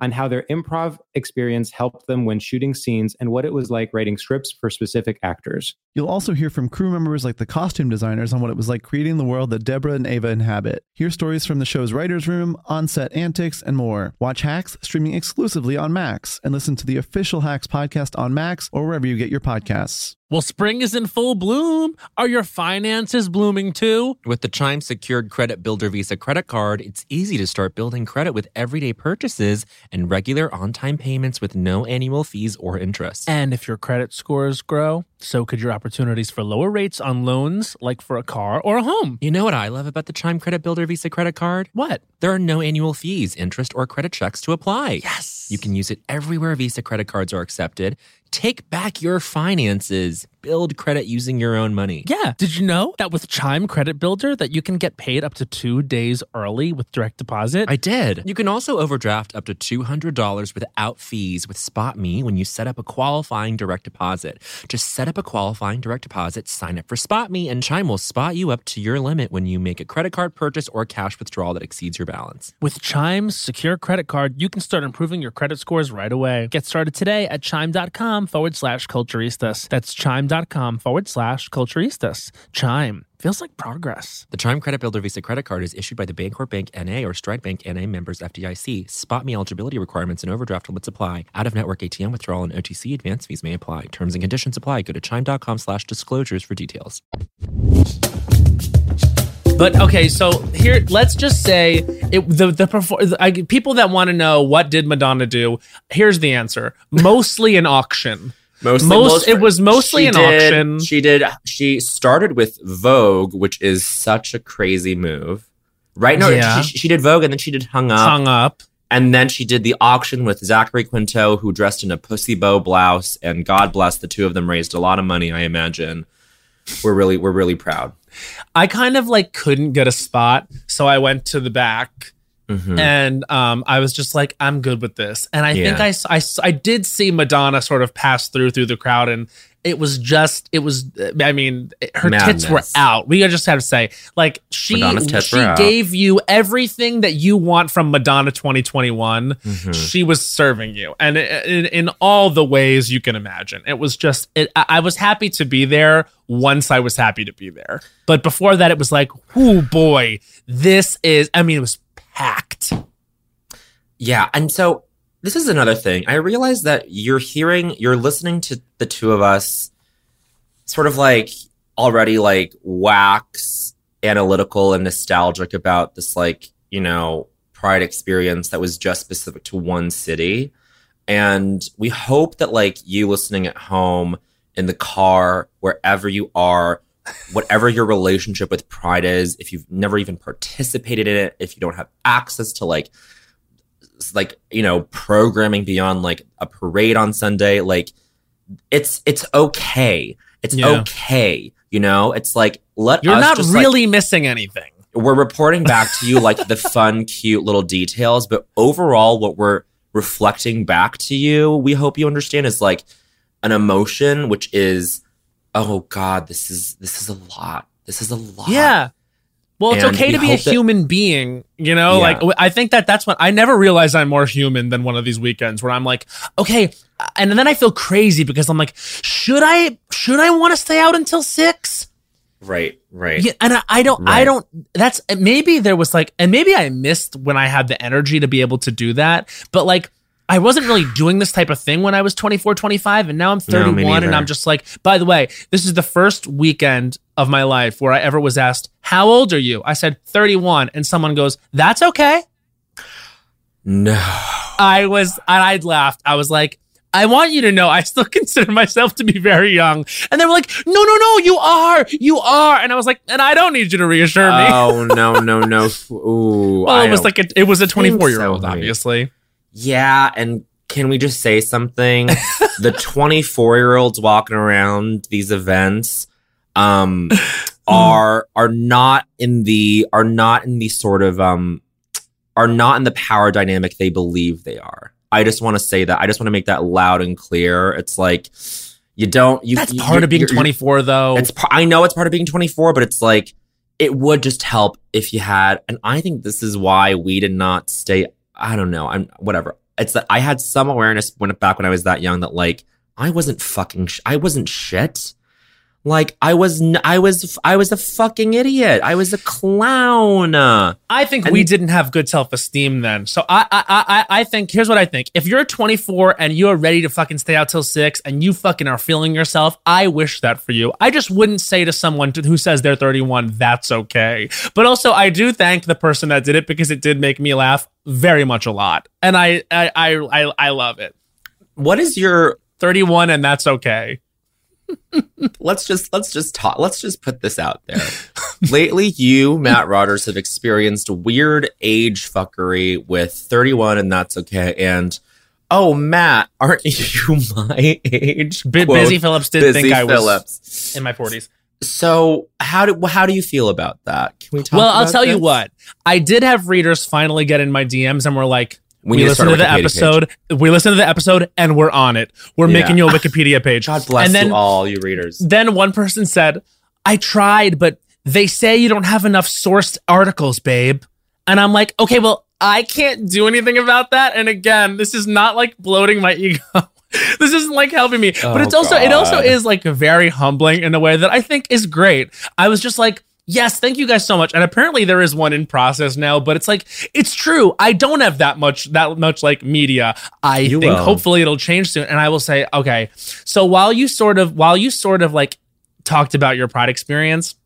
on how their improv experience helped them when shooting scenes and what it was like writing scripts for specific actors. You'll also hear from crew members like the costume designers on what it was like creating the world that Deborah and Ava inhabit. Hear stories from the show's writer's room, on set antics, and more. Watch Hacks streaming exclusively on Max and listen to the official Hacks podcast on Max or wherever you get your podcasts. Well, spring is in full bloom. Are your finances blooming too? With the Chime Secured Credit Builder Visa credit card, it's easy to start building credit with everyday purchases and regular on time payments with no annual fees or interest. And if your credit scores grow, So could your opportunities for lower rates on loans, like for a car or a home. You know what I love about the Chime Credit Builder Visa credit card? What? There are no annual fees, interest, or credit checks to apply. Yes. You can use it everywhere Visa credit cards are accepted. Take back your finances. Build credit using your own money. Yeah. Did you know that with Chime Credit Builder that you can get paid up to 2 days early with direct deposit? I did. You can also overdraft up to $200 without fees with SpotMe when you set up a qualifying direct deposit. Just set up a qualifying direct deposit, sign up for SpotMe, and Chime will spot you up to your limit when you make a credit card purchase or cash withdrawal that exceeds your balance. With Chime's secure credit card, you can start improving your credit scores right away. Get started today at chime.com forward slash culturistas. That's chime.com forward slash culturistas. Chime feels like progress. The Chime Credit Builder Visa credit card is issued by the Bancorp Bank NA or Stride Bank NA members FDIC. SpotMe eligibility requirements and overdraft limits apply. Out of network ATM withdrawal and OTC advance fees may apply. Terms and conditions apply. Go to chime.com slash disclosures for details. But okay, so here, let's just say it, the the perfor- I, people that want to know what did Madonna do. Here's the answer: mostly an auction. Mostly, Most- it was mostly an did- auction. She did. She started with Vogue, which is such a crazy move. Right? No, Yeah. she, she did Vogue, and then she did Hung Up, hung up. and then she did the auction with Zachary Quinto, who dressed in a pussy bow blouse. And God bless, the two of them raised a lot of money. I imagine. We're really, we're really proud. I kind of like couldn't get a spot, so I went to the back. Mhm. And um, I was just like, I'm good with this. And I think I I, I did see Madonna sort of pass through through the crowd, and it was just, it was, I mean, her tits were out. We just have to say, like, she she gave you everything that you want from Madonna 2021. Mhm. She was serving you, and in, in all the ways you can imagine. It was just, it, I I was happy to be there once I was happy to be there. But before that, it was like, oh boy, this is, I mean, it was packed. Yeah, and so this is another thing. I realize that you're hearing, you're listening to the two of us sort of like already like wax analytical and nostalgic about this like, you know, pride experience that was just specific to one city. And we hope that like you listening at home, in the car, wherever you are, whatever your relationship with pride is, if you've never even participated in it, if you don't have access to like like you know programming beyond like a parade on Sunday like it's it's okay it's Yeah. okay you know it's like let You're us not just, like- really missing anything. we're reporting back to you like the fun <laughs> cute little details but overall what we're reflecting back to you we hope you understand is like an emotion which is oh god this is this is a lot this is a lot Yeah. Well, it's And okay we to be a that- human being, you know? Yeah. Like, I think that that's what I never realized I'm more human than one of these weekends where I'm like, okay. Uh, and then I feel crazy because I'm like, should I, should I want to stay out until six? right right Yeah, and I, I don't, I don't, that's maybe there was like, and maybe I missed when I had the energy to be able to do that. But like, I wasn't really doing this type of thing when I was 24, 25, and now I'm No, 31, and. I'm just like, by the way, this is the first weekend of my life where I ever was asked, How old are you? I said 31, and someone goes, That's okay. no I was, and I laughed. I was like, I want you to know I still <laughs> consider myself to be very young. And they were like, No, no, no, you are, you are. And I was like, And I don't need you to reassure me. oh <laughs> no no no Ooh, well, I it was like, a, it was a 24 year old, so, obviously. Yeah, and can we just say something? <laughs> the 24 year olds walking around these events um <laughs> are are not in the are not in the sort of um are not in the power dynamic they believe they are. I just want to say that. I just want to make that loud and clear. It's like you don't you That's you- part of being you're- you're- 24, though. it's I know it's part of being 24, but it's like it would just help if you had. And I think this is why we did not stay. I don't know. I'm whatever. It's that I had some awareness when back when I was that young that like I wasn't fucking. Sh- I wasn't shit. Like I was. N- I was. I was a fucking idiot. I was a clown. I think And- we didn't have good self esteem then. So I, I, I, I think here's what I think. If you're 24 and you're ready to fucking stay out till six and you fucking are feeling yourself, I wish that for you. I just wouldn't say to someone who says they're 31, that's okay. But also, I do thank the person that did it because it did make me laugh very much a lot, and I, I, I, I, I love it. What is your 31 and that's okay. <laughs> let's just let's just talk. Let's just put this out there. <laughs> Lately, you, Matt Rogers, have experienced weird age fuckery with 31, and that's okay. And oh, Matt, aren't <laughs> you my age? B- Quote, Busy Phillips did Busy think I was Phillips. in my 40s. So how do how do you feel about that? Can we talk? Well, I'll tell you what. I did have readers finally get in my DMs and were like, We we, need to listened to the episode. We listened to the episode and we're on it. We're Yeah. making you a <laughs> Wikipedia page. God bless and then, you all, you readers. Then one person said, I tried, but they say you don't have enough sourced articles, babe. And I'm like, okay, well, I can't do anything about that. And again, this is not like bloating my <laughs> ego. this isn't like helping me. but Oh, it's also it also is like very humbling in a way that I think is great. I was just like, yes, thank you guys so much. And apparently there is one in process now, but it's like it's true. I don't have that much that much like media. I You think will. hopefully it'll change soon. And I will say, okay. So while you sort of while you sort of like talked about your pride experience,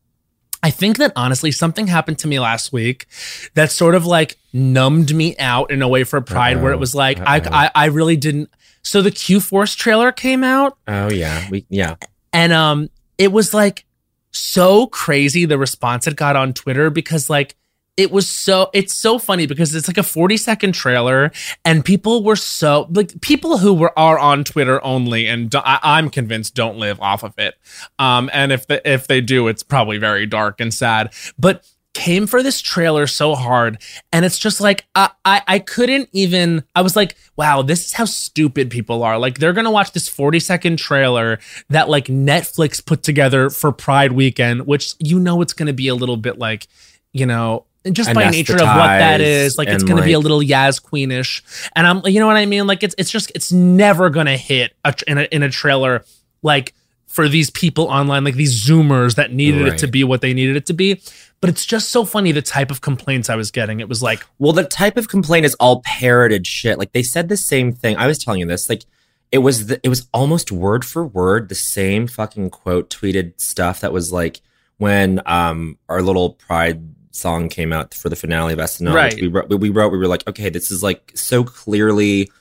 I think that honestly, something happened to me last week that sort of like numbed me out in a way for pride, where it was like I, I I really didn't. So the Q Force trailer came out, Oh yeah, we yeah. and um, it was like so crazy the response it got on Twitter because like it was so it's so funny because it's like a 40 second trailer and people were so like people who were are on Twitter only and I, I'm convinced don't live off of it. Um and if the, if they do it's probably very dark and sad. But came for this trailer so hard and it's just like I, I I couldn't even I was like wow this is how stupid people are. Like they're gonna watch this 40 second trailer that like Netflix put together for Pride weekend which you know it's gonna be a little bit like you know just by nature of what that is like it's gonna be a little Yaz Queenish. And I'm you know what I mean? Like it's it's just it's never gonna hit a, in a in a trailer like for these people online like these zoomers that needed it to be what they needed it to be but it's just so funny the type of complaints I was getting. It was like, Well, the type of complaint is all parroted shit. Like they said the same thing. I was telling you this. Like it was the, it was almost word for word the same fucking quote tweeted stuff that was like when um our little pride song came out for the finale of SNL. Right. We wrote, we wrote we were like, okay, this is like so clearly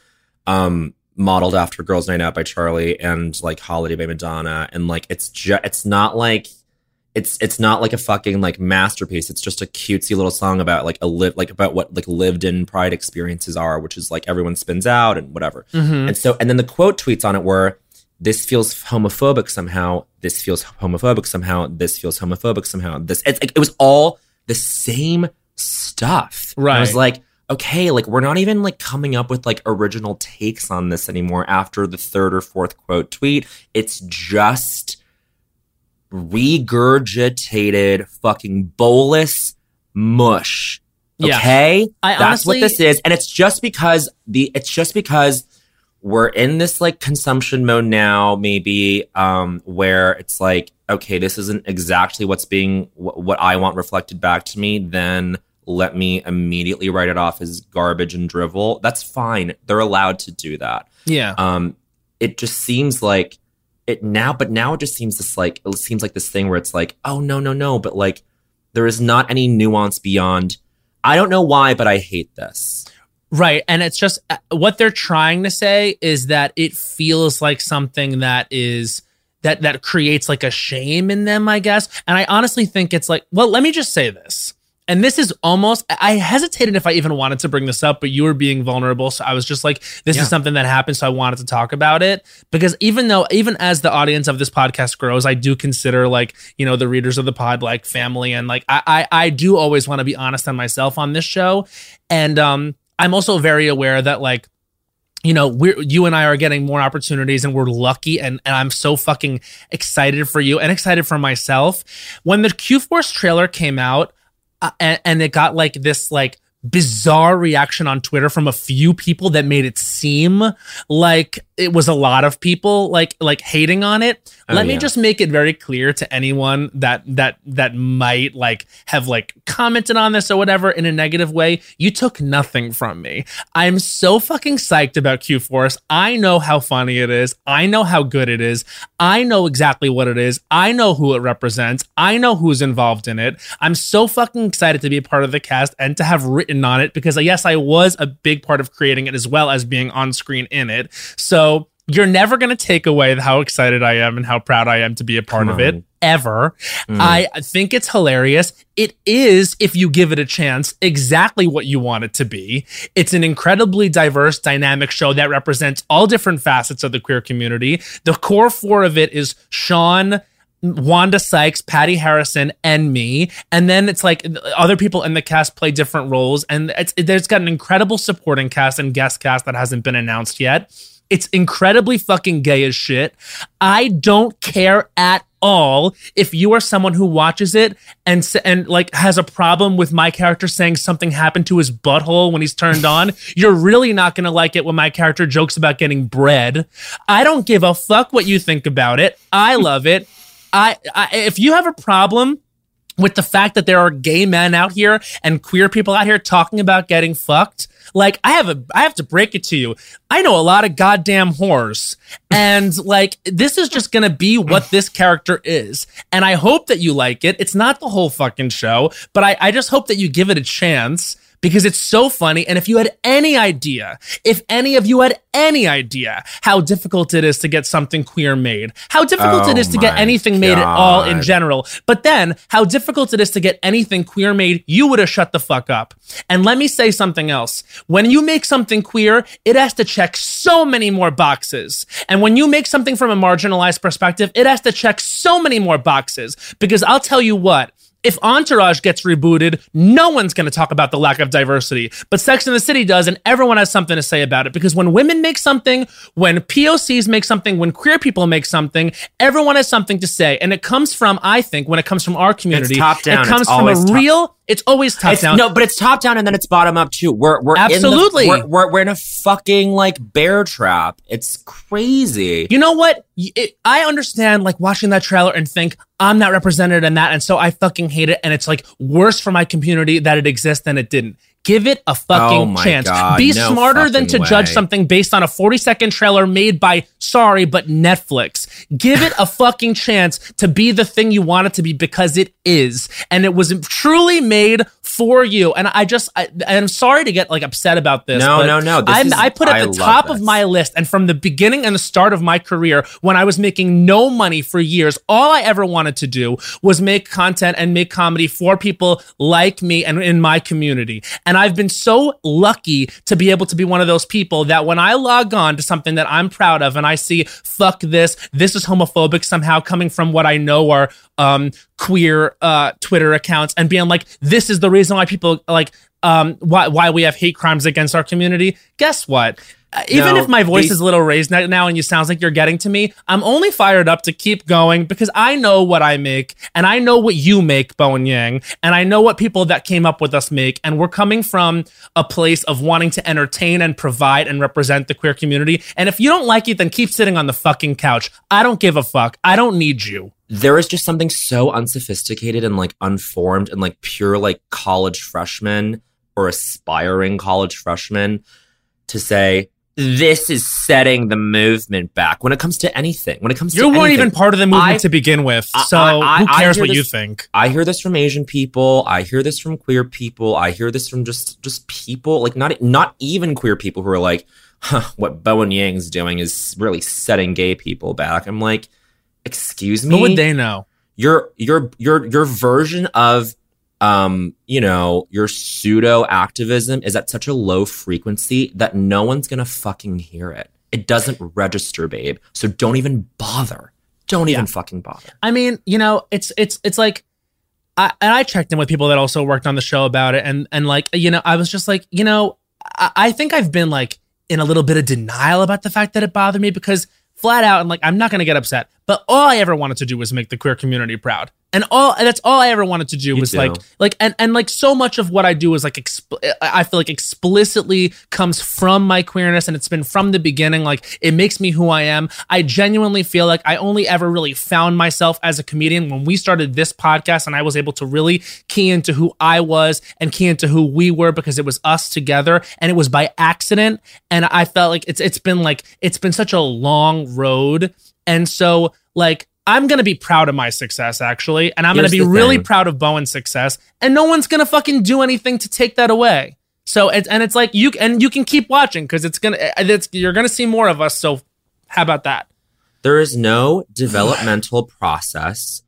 um modeled after Girls Night Out by Charlie and like Holiday by Madonna and like it's just it's not like it's it's not like a fucking like masterpiece. It's just a cutesy little song about like a live like about what like lived in pride experiences are, which is like everyone spins out and whatever. mhm. And so and then the quote tweets on it were this feels homophobic somehow. This feels homophobic somehow. This feels homophobic somehow. This it's, it was all the same stuff. And I was like, okay, like we're not even like coming up with like original takes on this anymore after the third or fourth quote tweet. It's just regurgitated fucking bolus mush. Yeah. Okay? I That's honestly, what this is. And it's just because the it's just because we're in this like consumption mode now, maybe, um, where it's like, okay, this isn't exactly what's being wh- what I want reflected back to me, then let me immediately write it off as garbage and drivel. That's fine. They're allowed to do that. yeah, Um, it just seems like it now, but now it just seems this like it seems like this thing where it's like, oh no, no, no, but like there is not any nuance beyond. I don't know why, but I hate this. right. And it's just uh, what they're trying to say is that it feels like something that is that that creates like a shame in them, I guess. And I honestly think it's like, well, let me just say this. And this is almost, I hesitated if I even wanted to bring this up, but you were being vulnerable. So I was just like, this Yeah. is something that happened. So I wanted to talk about it because even though, even as the audience of this podcast grows, I do consider like, you know, the readers of the pod like family. And like, I, I, I do always want to be honest on myself on this show. And um, I'm also very aware that like, you know, we're you and I are getting more opportunities and we're lucky and, and I'm so fucking excited for you and excited for myself. When the Q Force trailer came out uh, and, and it got like this like bizarre reaction on Twitter from a few people that made it seem like it was a lot of people like like hating on it. Oh, Let me just make it very clear to anyone that that that might like have like commented on this or whatever in a negative way. You took nothing from me. I'm so fucking psyched about Q Force. I know how funny it is. I know how good it is. I know exactly what it is. I know who it represents. I know who's involved in it. I'm so fucking excited to be a part of the cast and to have written on it because yes, I was a big part of creating it as well as being on screen in it. So You're never going to take away how excited I am and how proud I am to be a part of it ever. Mm. I think it's hilarious. It is, if you give it a chance, exactly what you want it to be. It's an incredibly diverse, dynamic show that represents all different facets of the queer community. The core four of it is Sean. Wanda Sykes, Patti Harrison, and me. And then it's like other people in the cast play different roles. And it's there's got an incredible supporting cast and guest cast that hasn't been announced yet. It's incredibly fucking gay as shit. I don't care at all if you are someone who watches it and and like has a problem with my character saying something happened to his butthole when he's turned on. <laughs> You're really not to like it when my character jokes about getting bread. I don't give a fuck what you think about it. I love it. I, I if you have a problem with the fact that there are gay men out here and queer people out here talking about getting fucked. Like I have a I have to break it to you. I know a lot of goddamn whores. And like this is just gonna be what this character is. And I hope that you like it. It's not the whole fucking show, but I, I just hope that you give it a chance because it's so funny. And if you had any idea, if any of you had any idea how difficult it is to get something queer made, how difficult it Oh is to get oh my anything made at all in general, but then how difficult it is to get anything queer made, you would have shut the fuck up. And let me say something else. When you make something queer, it has to check so many more boxes. And when you make something from a marginalized perspective, it has to check so many more boxes. Because I'll tell you what, if Entourage gets rebooted, no one's going to talk about the lack of diversity. But Sex and the City does, and everyone has something to say about it. Because when women make something, when POCs make something, when queer people make something, everyone has something to say. And it comes from, I think, when it comes from our community, top down. it comes It's from a top- real, it's always top It's, down. no, but it's top down and then it's bottom up too. We're we're Absolutely. In the, we're, we're we're in a fucking like bear trap. It's crazy. You know what? It, I understand like watching that trailer and think I'm not represented in that, and so I fucking hate it. And it's like worse for my community that it exists than it didn't. Give it a fucking Oh chance. God, Be no smarter than to fucking judge something based on a 40 second trailer made by sorry, but Netflix. Give it a fucking chance to be the thing you want it to be because it is, and it was truly made for you. And I just, I, I'm sorry to get like upset about this. No, but no, no. This is- I put at the top of my list and from the beginning and the start of my career when i was making no money for years all i ever wanted to do was make content and make comedy for people like me and in my community and i've been so lucky to be able to be one of those people that when i log on to something that i'm proud of and i see fuck this this is homophobic somehow coming from what i know are um queer uh twitter accounts and being like this is the reason why people like um why why we have hate crimes against our community. Guess what Uh, even No, if my voice these- is a little raised now now and you sounds like you're getting to me i'm only fired up to keep going because i know what i make and i know what you make bowen yang and i know what people that came up with us make and we're coming from a place of wanting to entertain and provide and represent the queer community and if you don't like it then keep sitting on the fucking couch. I don't give a fuck. I don't need you. There is just something so unsophisticated and like unformed and like pure like college freshman or aspiring college freshman to say this is setting the movement back when it comes to anything. When it comes you to you weren't anything. even part of the movement I- to begin with so I- I- who cares what you think I hear this from Asian people. I hear this from queer people. I hear this from just just people like not not even queer people who are like, huh, what Bowen Yang's doing is really setting gay people back. I'm like, excuse me. what would they know your your your your version of um you know your pseudo activism is at such a low frequency that no one's gonna fucking hear it. It doesn't register babe. So don't even bother. Don't even fucking bother. I mean, you know, it's it's it's like I and I checked in with people that also worked on the show about it and and like, you know, I was just like, you know, I, I think I've been like in a little bit of denial about the fact that it bothered me because flat out and like I'm not gonna get upset. But all I ever wanted to do was make the queer community proud. And all and that's all I ever wanted to do You was do. like like and and like so much of what I do is like expl- I feel like explicitly comes from my queerness and it's been from the beginning like it makes me who I am. I genuinely feel like I only ever really found myself as a comedian when we started this podcast and I was able to really key into who I was and key into who we were because it was us together and it was by accident and I felt like it's it's been like it's been such a long road and so like I'm gonna be proud of my success actually, and I'm Here's gonna be really thing. proud of Bowen's success, and no one's gonna fucking do anything to take that away. So it's and it's like you and you can keep watching because it's gonna uh, it's you're gonna see more of us. So How about that? There is no developmental process.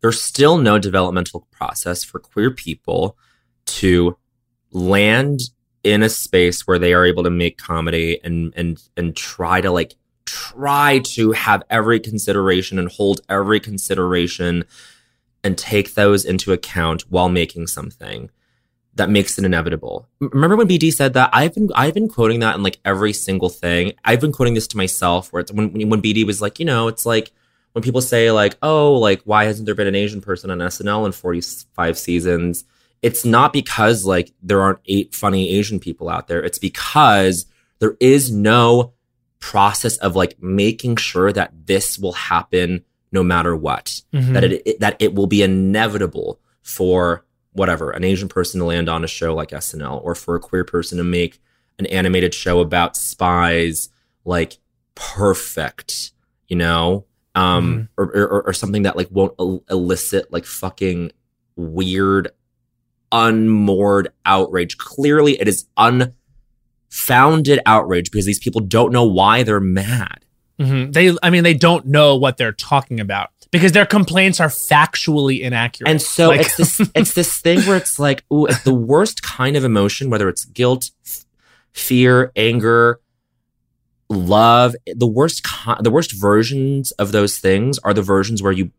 There's still no developmental process for queer people to land in a space where they are able to make comedy and and and try to like try to have every consideration and hold every consideration and take those into account while making something that makes it inevitable. Remember when BD said that? I've been I've been quoting that in like every single thing. I've been quoting this to myself where it's when when BD was like, you know, it's like when people say like, "Oh, like why hasn't there been an Asian person on SNL in 45 seasons?" It's not because like there aren't eight funny Asian people out there. It's because there is no process of like making sure that this will happen no matter what. Mhm. That it, it that it will be inevitable for whatever an Asian person to land on a show like SNL or for a queer person to make an animated show about spies like perfect, you know, um, or, or or something that like won't el- elicit like fucking weird, unmoored outrage. Clearly, it is unfounded outrage because these people don't know why they're mad. Mhm. They, I mean, they don't know what they're talking about because their complaints are factually inaccurate. And so Like- it's this <laughs> it's this thing where it's like, ooh, it's the worst kind of emotion, whether it's guilt, f- fear, anger, love. The worst ki- the worst versions of those things are the versions where you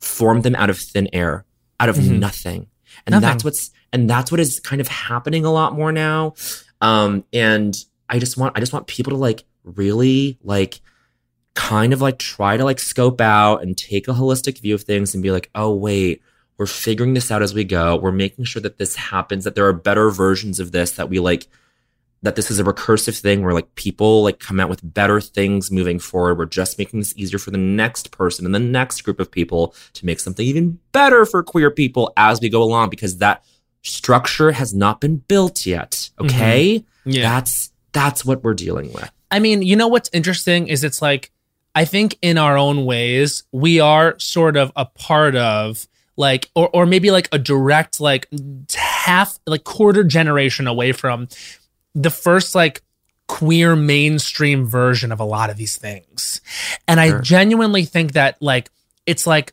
form them out of thin air, out of Mhm. nothing. And Nothing. that's what's and that's what is kind of happening a lot more now. Um, and I just want I just want people to like really like kind of like try to like scope out and take a holistic view of things and be like, oh wait, we're figuring this out as we go. We're making sure that this happens, that there are better versions of this, that we like that this is a recursive thing where like people like come out with better things moving forward. We're just making this easier for the next person and the next group of people to make something even better for queer people as we go along because that structure has not been built yet. Mm-hmm. Okay? yeah. That's that's what we're dealing with. I mean, you know what's interesting is it's like I think in our own ways we are sort of a part of like or or maybe like a direct like half like quarter generation away from the first like queer mainstream version of a lot of these things. And I genuinely think that like it's like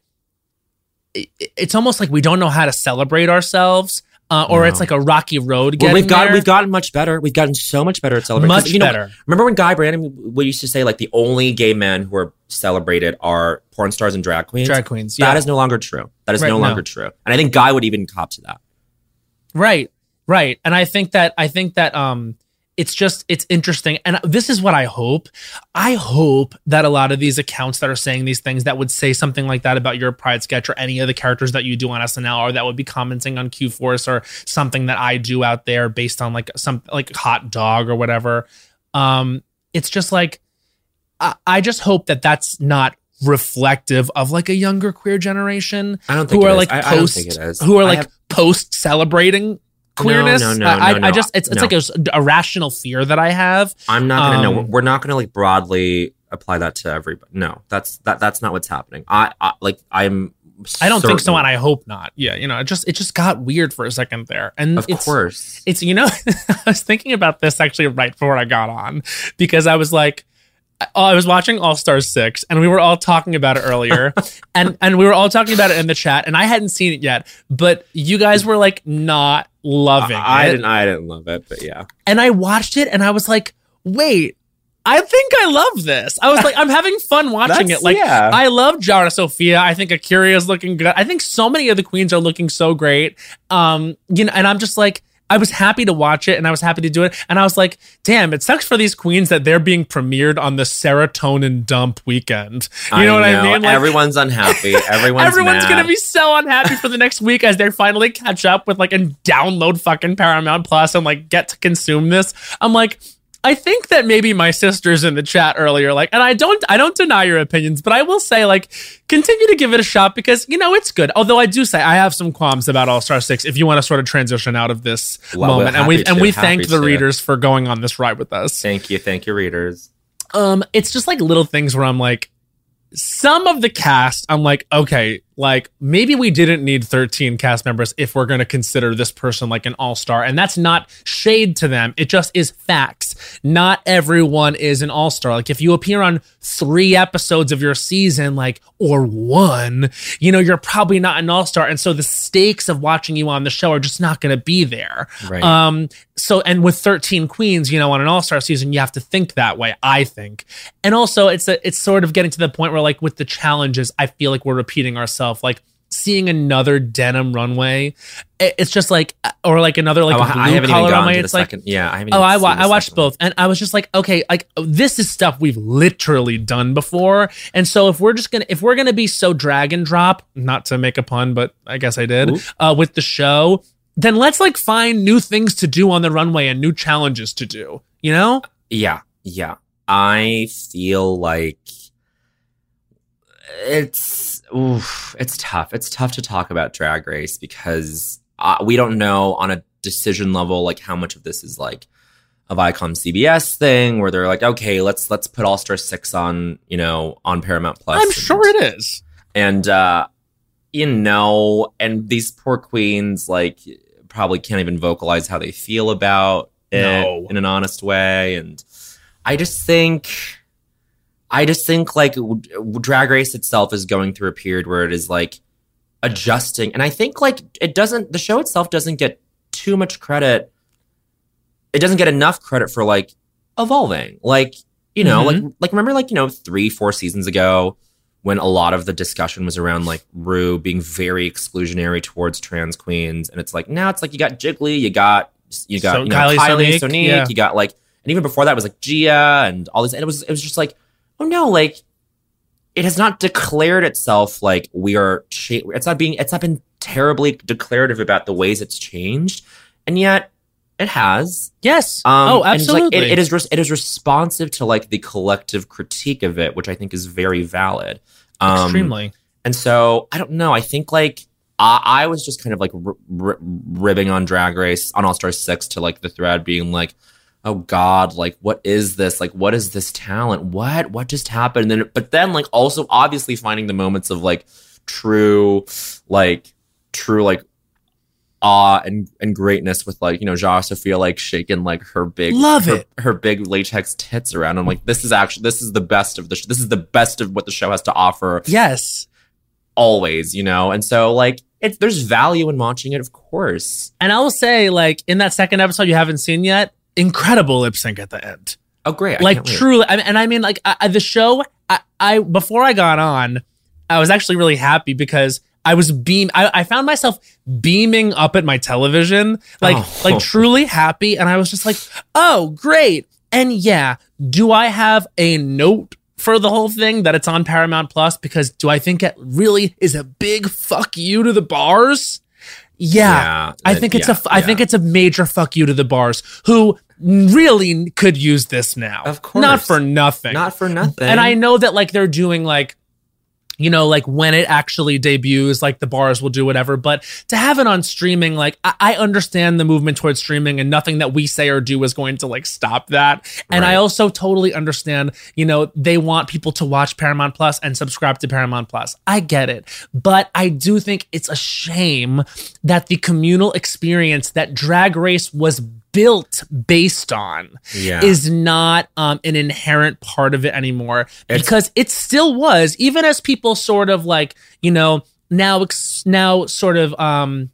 it's almost like we don't know how to celebrate ourselves uh, or No. it's like a rocky road Well, we've got there. we've gotten much better. We've gotten so much better at celebrating. much you know, better. Remember when Guy Branum we used to say like the only gay men who are celebrated are porn stars and drag queens? Drag queens. That Yeah. is no longer true. That is Right, no no. longer true. And I think Guy would even cop to that. Right. Right. And I think that I think that um it's just it's interesting and this is what I hope. I hope that a lot of these accounts that are saying these things that would say something like that about your pride sketch or any of the characters that you do on SNL or that would be commenting on Q Force or something that I do out there based on like some like hot dog or whatever. Um it's just like I, I just hope that that's not reflective of like a younger queer generation I don't think who are like I, I post is. who are like have- post celebrating queerness. no, no, I, no, I just it's it's No. like a rational fear that I have. I'm not gonna um, know. We're not gonna like broadly apply that to everybody. No, that's that that's not what's happening. I, I like I'm I don't think so, and I hope not. Yeah, you know, it just it just got weird for a second there, and Of it's, course. It's you know, <laughs> I was thinking about this actually right before I got on because I was like. I was watching All Stars 6 and we were all talking about it earlier <laughs> and and we were all talking about it in the chat and I hadn't seen it yet but you guys were like not loving I, I it didn't I didn't love it, but yeah. and I watched it and I was like, wait, I think I love this. I was like, I'm having fun <laughs> watching it. Like, yeah. I love Yara Sofia. I think A'keria is looking good. I think so many of the queens are looking so great. Um, you know, and I'm just like, I was happy to watch it and I was happy to do it. And I was like, damn, it sucks for these queens that they're being premiered on the serotonin dump weekend. You know, what I mean? Like, Everyone's unhappy. <laughs> Everyone's Everyone's mad. gonna be so unhappy for the next week as they finally catch up with like and download fucking Paramount Plus and like get to consume this. I'm like, I think that maybe my sisters in the chat earlier, like, and I don't, I don't deny your opinions, but I will say, like, continue to give it a shot because you know it's good. Although I do say I have some qualms about All Star Six. If you want to sort of transition out of this Well, moment, and we and we thank the to. readers for going on this ride with us Thank you, thank you, readers. um it's just like little things where i'm like some of the cast i'm like okay like maybe we didn't need 13 cast members if we're going to consider this person like an all-star and that's not shade to them. It just is facts. Not everyone is an all-star. Like if you appear on 3 episodes of your season like or one you know you're probably not an all-star and so the stakes of watching you on the show are just not going to be there. Right. um so and with 13 queens you know on an all-star season you have to think that way i think. And also it's a, it's sort of getting to the point where like with the challenges i feel like we're repeating ourselves like seeing another denim runway it's just like or like another like Oh, blue I haven't even collar gone runway it's like second. Yeah, I haven't. Oh, even I, wa- I watched one. both, and I was just like, okay, like this is stuff we've literally done before, and so if we're just gonna if we're gonna be so drag and drop, not to make a pun, but I guess I did, uh, with the show, then let's like find new things to do on the runway and new challenges to do. You know? Yeah, yeah. I feel like it's oof, it's tough. It's tough to talk about Drag Race because uh, we don't know on a decision level like how much of this is like a Viacom CBS thing where they're like, okay, let's let's put All Star Six on you know on Paramount Plus. I'm and- sure it is. and uh you know and these poor queens like probably can't even vocalize how they feel about it No. in an honest way and i just think i just think like drag race itself is going through a period where it is like adjusting. And i think like it doesn't the show itself doesn't get too much credit. It doesn't get enough credit for like evolving. Like you know like mm-hmm. like remember like you know three four seasons ago when a lot of the discussion was around like Rue being very exclusionary towards trans queens, and it's like now it's like you got Jiggly, you got you got So- you know, Kylie Kylie, Sonique, Sonique, yeah. you got like, and even before that was like Gia and all these, and it was it was just like, oh no, like it has not declared itself like we are. Cha- it's not being. It's not been terribly declarative about the ways it's changed, and yet it has. Yes. Um, oh, it's like, absolutely. it, it is res- it is responsive to like the collective critique of it, which I think is very valid. Um, extremely. And so I don't know. I think like I, I was just kind of like r- r- ribbing on Drag Race on All Star Six to like the thread being like, oh God, like what is this? Like what is this talent? What what just happened? And then but then like also obviously finding the moments of like true like true like awe and, and greatness with like you know Yara Sofia like shaking like her big Love her, it. her big latex tits around. I'm like this is actually this is the best of the sh- this is the best of what the show has to offer Yes. always, you know? And so, like, it, there's value in watching it, of course. And I will say, like in that second episode you haven't seen yet, incredible lip sync at the end. Oh, great. I like truly I mean, and i mean like I, I- the show I, I before i got on i was actually really happy because i was beam I, I found myself beaming up at my television like Oh. like truly happy and i was just like oh great and yeah do i have a note for the whole thing that it's on paramount plus because do i think it really is a big fuck you to the bars yeah, I that- think it's yeah, a. I yeah. think it's a major fuck you to the bars who really could use this now. Of course. not for nothing. Not for nothing. and I know that like they're doing like, you know, like when it actually debuts, like the bars will do whatever. But to have it on streaming, like I, I understand the movement towards streaming, and nothing that we say or do is going to like stop that. And I also totally understand, you know, they want people to watch Paramount Plus and subscribe to Paramount Plus. I get it. But I do think it's a shame that the communal experience that Drag Race was built based on Yeah. is not um, an inherent part of it anymore It's- because it still was even as people sort of like you know now now sort of um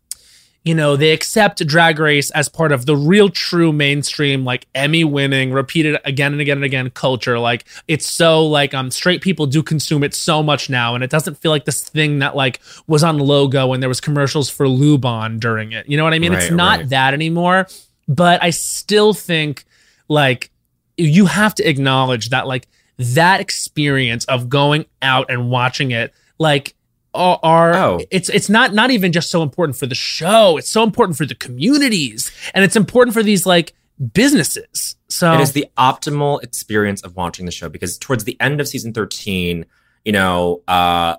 you know they accept drag race as part of the real true mainstream like emmy winning repeated again and again and again culture like it's so like um straight people do consume it so much now and it doesn't feel like this thing that like was on logo and there was commercials for lubon during it you know what i mean it's not right. that anymore but i still think like you have to acknowledge that like that experience of going out and watching it like are, Oh. it's it's not not even just so important for the show it's so important for the communities and it's important for these like businesses so It is the optimal experience of watching the show because towards the end of season 13, you know, uh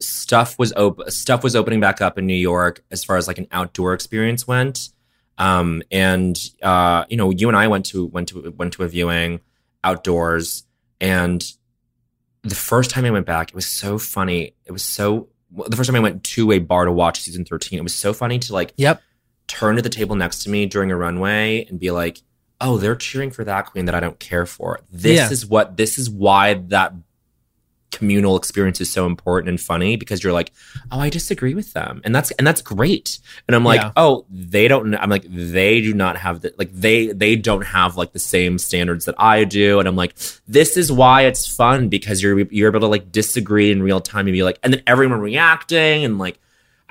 stuff was op- stuff was opening back up in New York as far as like an outdoor experience went. Um and uh you know, you and I went to went to went to a viewing outdoors and the first time I went back, it was so funny. It was so the first time I went to a bar to watch season 13, it was so funny to like Yep. turn to the table next to me during a runway and be like, "Oh, they're cheering for that queen that I don't care for. This Yeah. is what this is why that communal experience is so important and funny because you're like, "Oh, I disagree with them." And that's and that's great. And I'm like, Yeah. "Oh, they don't I'm like they do not have the like they they don't have like the same standards that I do." And I'm like, "This is why it's fun because you're you're able to like disagree in real time and be like and then everyone reacting and like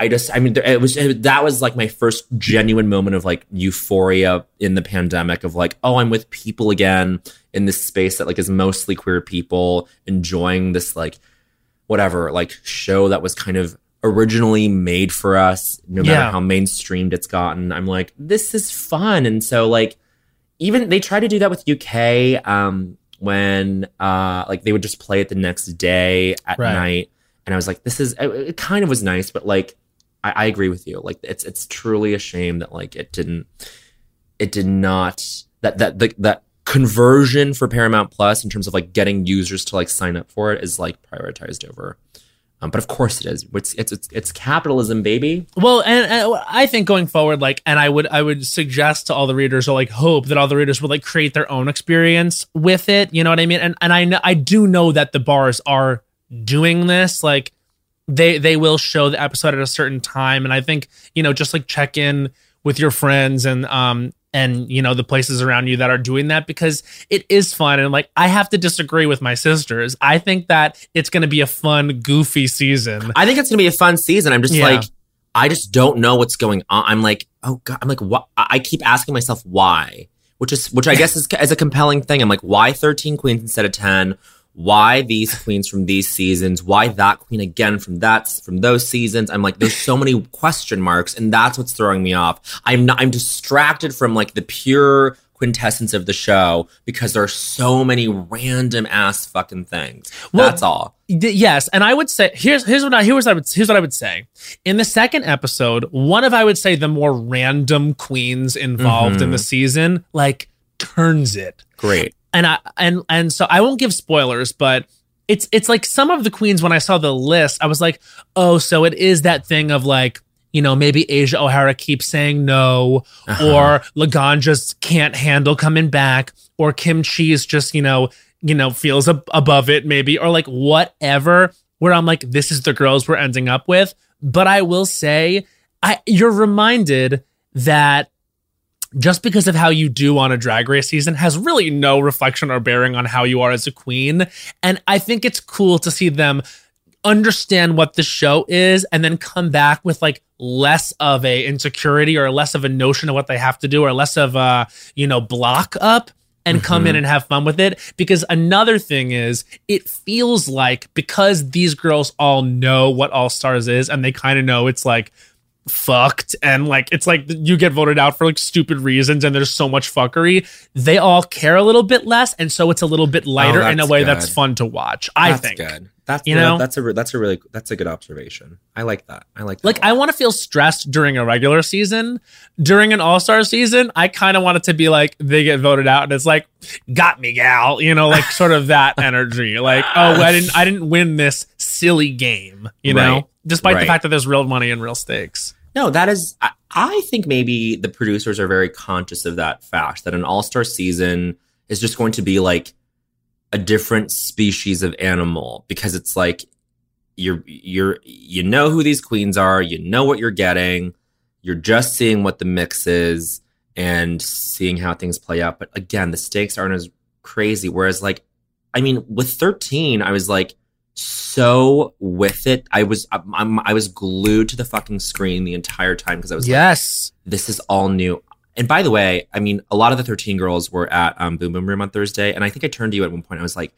I just, I mean, it was that was like my first genuine moment of like euphoria in the pandemic of like, oh, I'm with people again in this space that like is mostly queer people enjoying this like whatever like show that was kind of originally made for us, no matter Yeah. how mainstreamed it's gotten. I'm like, this is fun, and so like even they tried to do that with UK um, when uh, like they would just play it the next day at Right. night, and I was like, this is it, it kind of was nice, but like I, I agree with you. Like it's it's truly a shame that like it didn't it did not that that the, that conversion for Paramount Plus in terms of like getting users to like sign up for it is like prioritized over. Um, but of course it is. It's it's it's, it's capitalism, baby. Well, and, and I think going forward, like, and I would, I would suggest to all the readers, or like, hope that all the readers would like create their own experience with it. You know what I mean? And and I I do know that the bars are doing this. Like, they they will show the episode at a certain time, and I think you know, just like check in with your friends and um and you know the places around you that are doing that because it is fun and like I have to disagree with my sisters. I think that it's going to be a fun, goofy season. I think it's gonna be a fun season. I'm just Yeah. like, I just don't know what's going on. I'm like, oh god, I'm like, what? I I keep asking myself why, which is which I guess is, is a compelling thing. I'm like, why 13 queens instead of 10? Why these queens from these seasons? Why that queen again from that from those seasons? I'm like, there's so many question marks, and that's what's throwing me off. I'm not. I'm distracted from like the pure quintessence of the show because there are so many random ass fucking things. Well, that's all. Yes, and I would say here's here's what I here's what I would here's what I would say. In the second episode, one of I would say the more random queens involved in the mm-hmm. season like turns it. Great. And I and and so I won't give spoilers, but it's it's like some of the queens when I saw the list, I was like, "Oh, so it is that thing of like you know, maybe Asia O'Hara keeps saying no, uh-huh. or Lagan just can't handle coming back, or Kim is just, you know, you know, feels ab- above it, maybe, or like whatever. Where I'm like, this is the girls we're ending up with. But I will say, I you're reminded that just because of how you do on a drag race season has really no reflection or bearing on how you are as a queen. And I think it's cool to see them understand what the show is and then come back with like less of a insecurity or less of a notion of what they have to do or less of a you know block up and come in mm-hmm. and have fun with it because another thing is it feels like because these girls all know what all stars is and they kind of know it's like fucked and like it's like you get voted out for like stupid reasons and there's so much fuckery they all care a little bit less and so it's a little bit oh, lighter in a way that's fun to watch i think that's think good. That's You know? that's a that's a really that's a good observation. I like that. I like that. like i want to feel stressed during a regular season. During an all-star season, I kind of want it to be like they get voted out and it's like, got me, gal. You know, like sort of that <laughs> energy. Like, oh, I didn't I didn't win this silly game, you know? Right. Despite the fact that there's real money and real stakes. no, that is. I, I think maybe the producers are very conscious of that fact that an all star season is just going to be like a different species of animal because it's like you're you're you know who these queens are, you know what you're getting, you're just seeing what the mix is and seeing how things play out. But again, the stakes aren't as crazy. Whereas like, I mean, with 13, I was like so with it. I was I'm, I was glued to the fucking screen the entire time because I was like, Yes. this is all new. And by the way, I mean, a lot of the 13 girls were at um, Boom Boom Room on Thursday. And I think I turned to you at one point. I was like,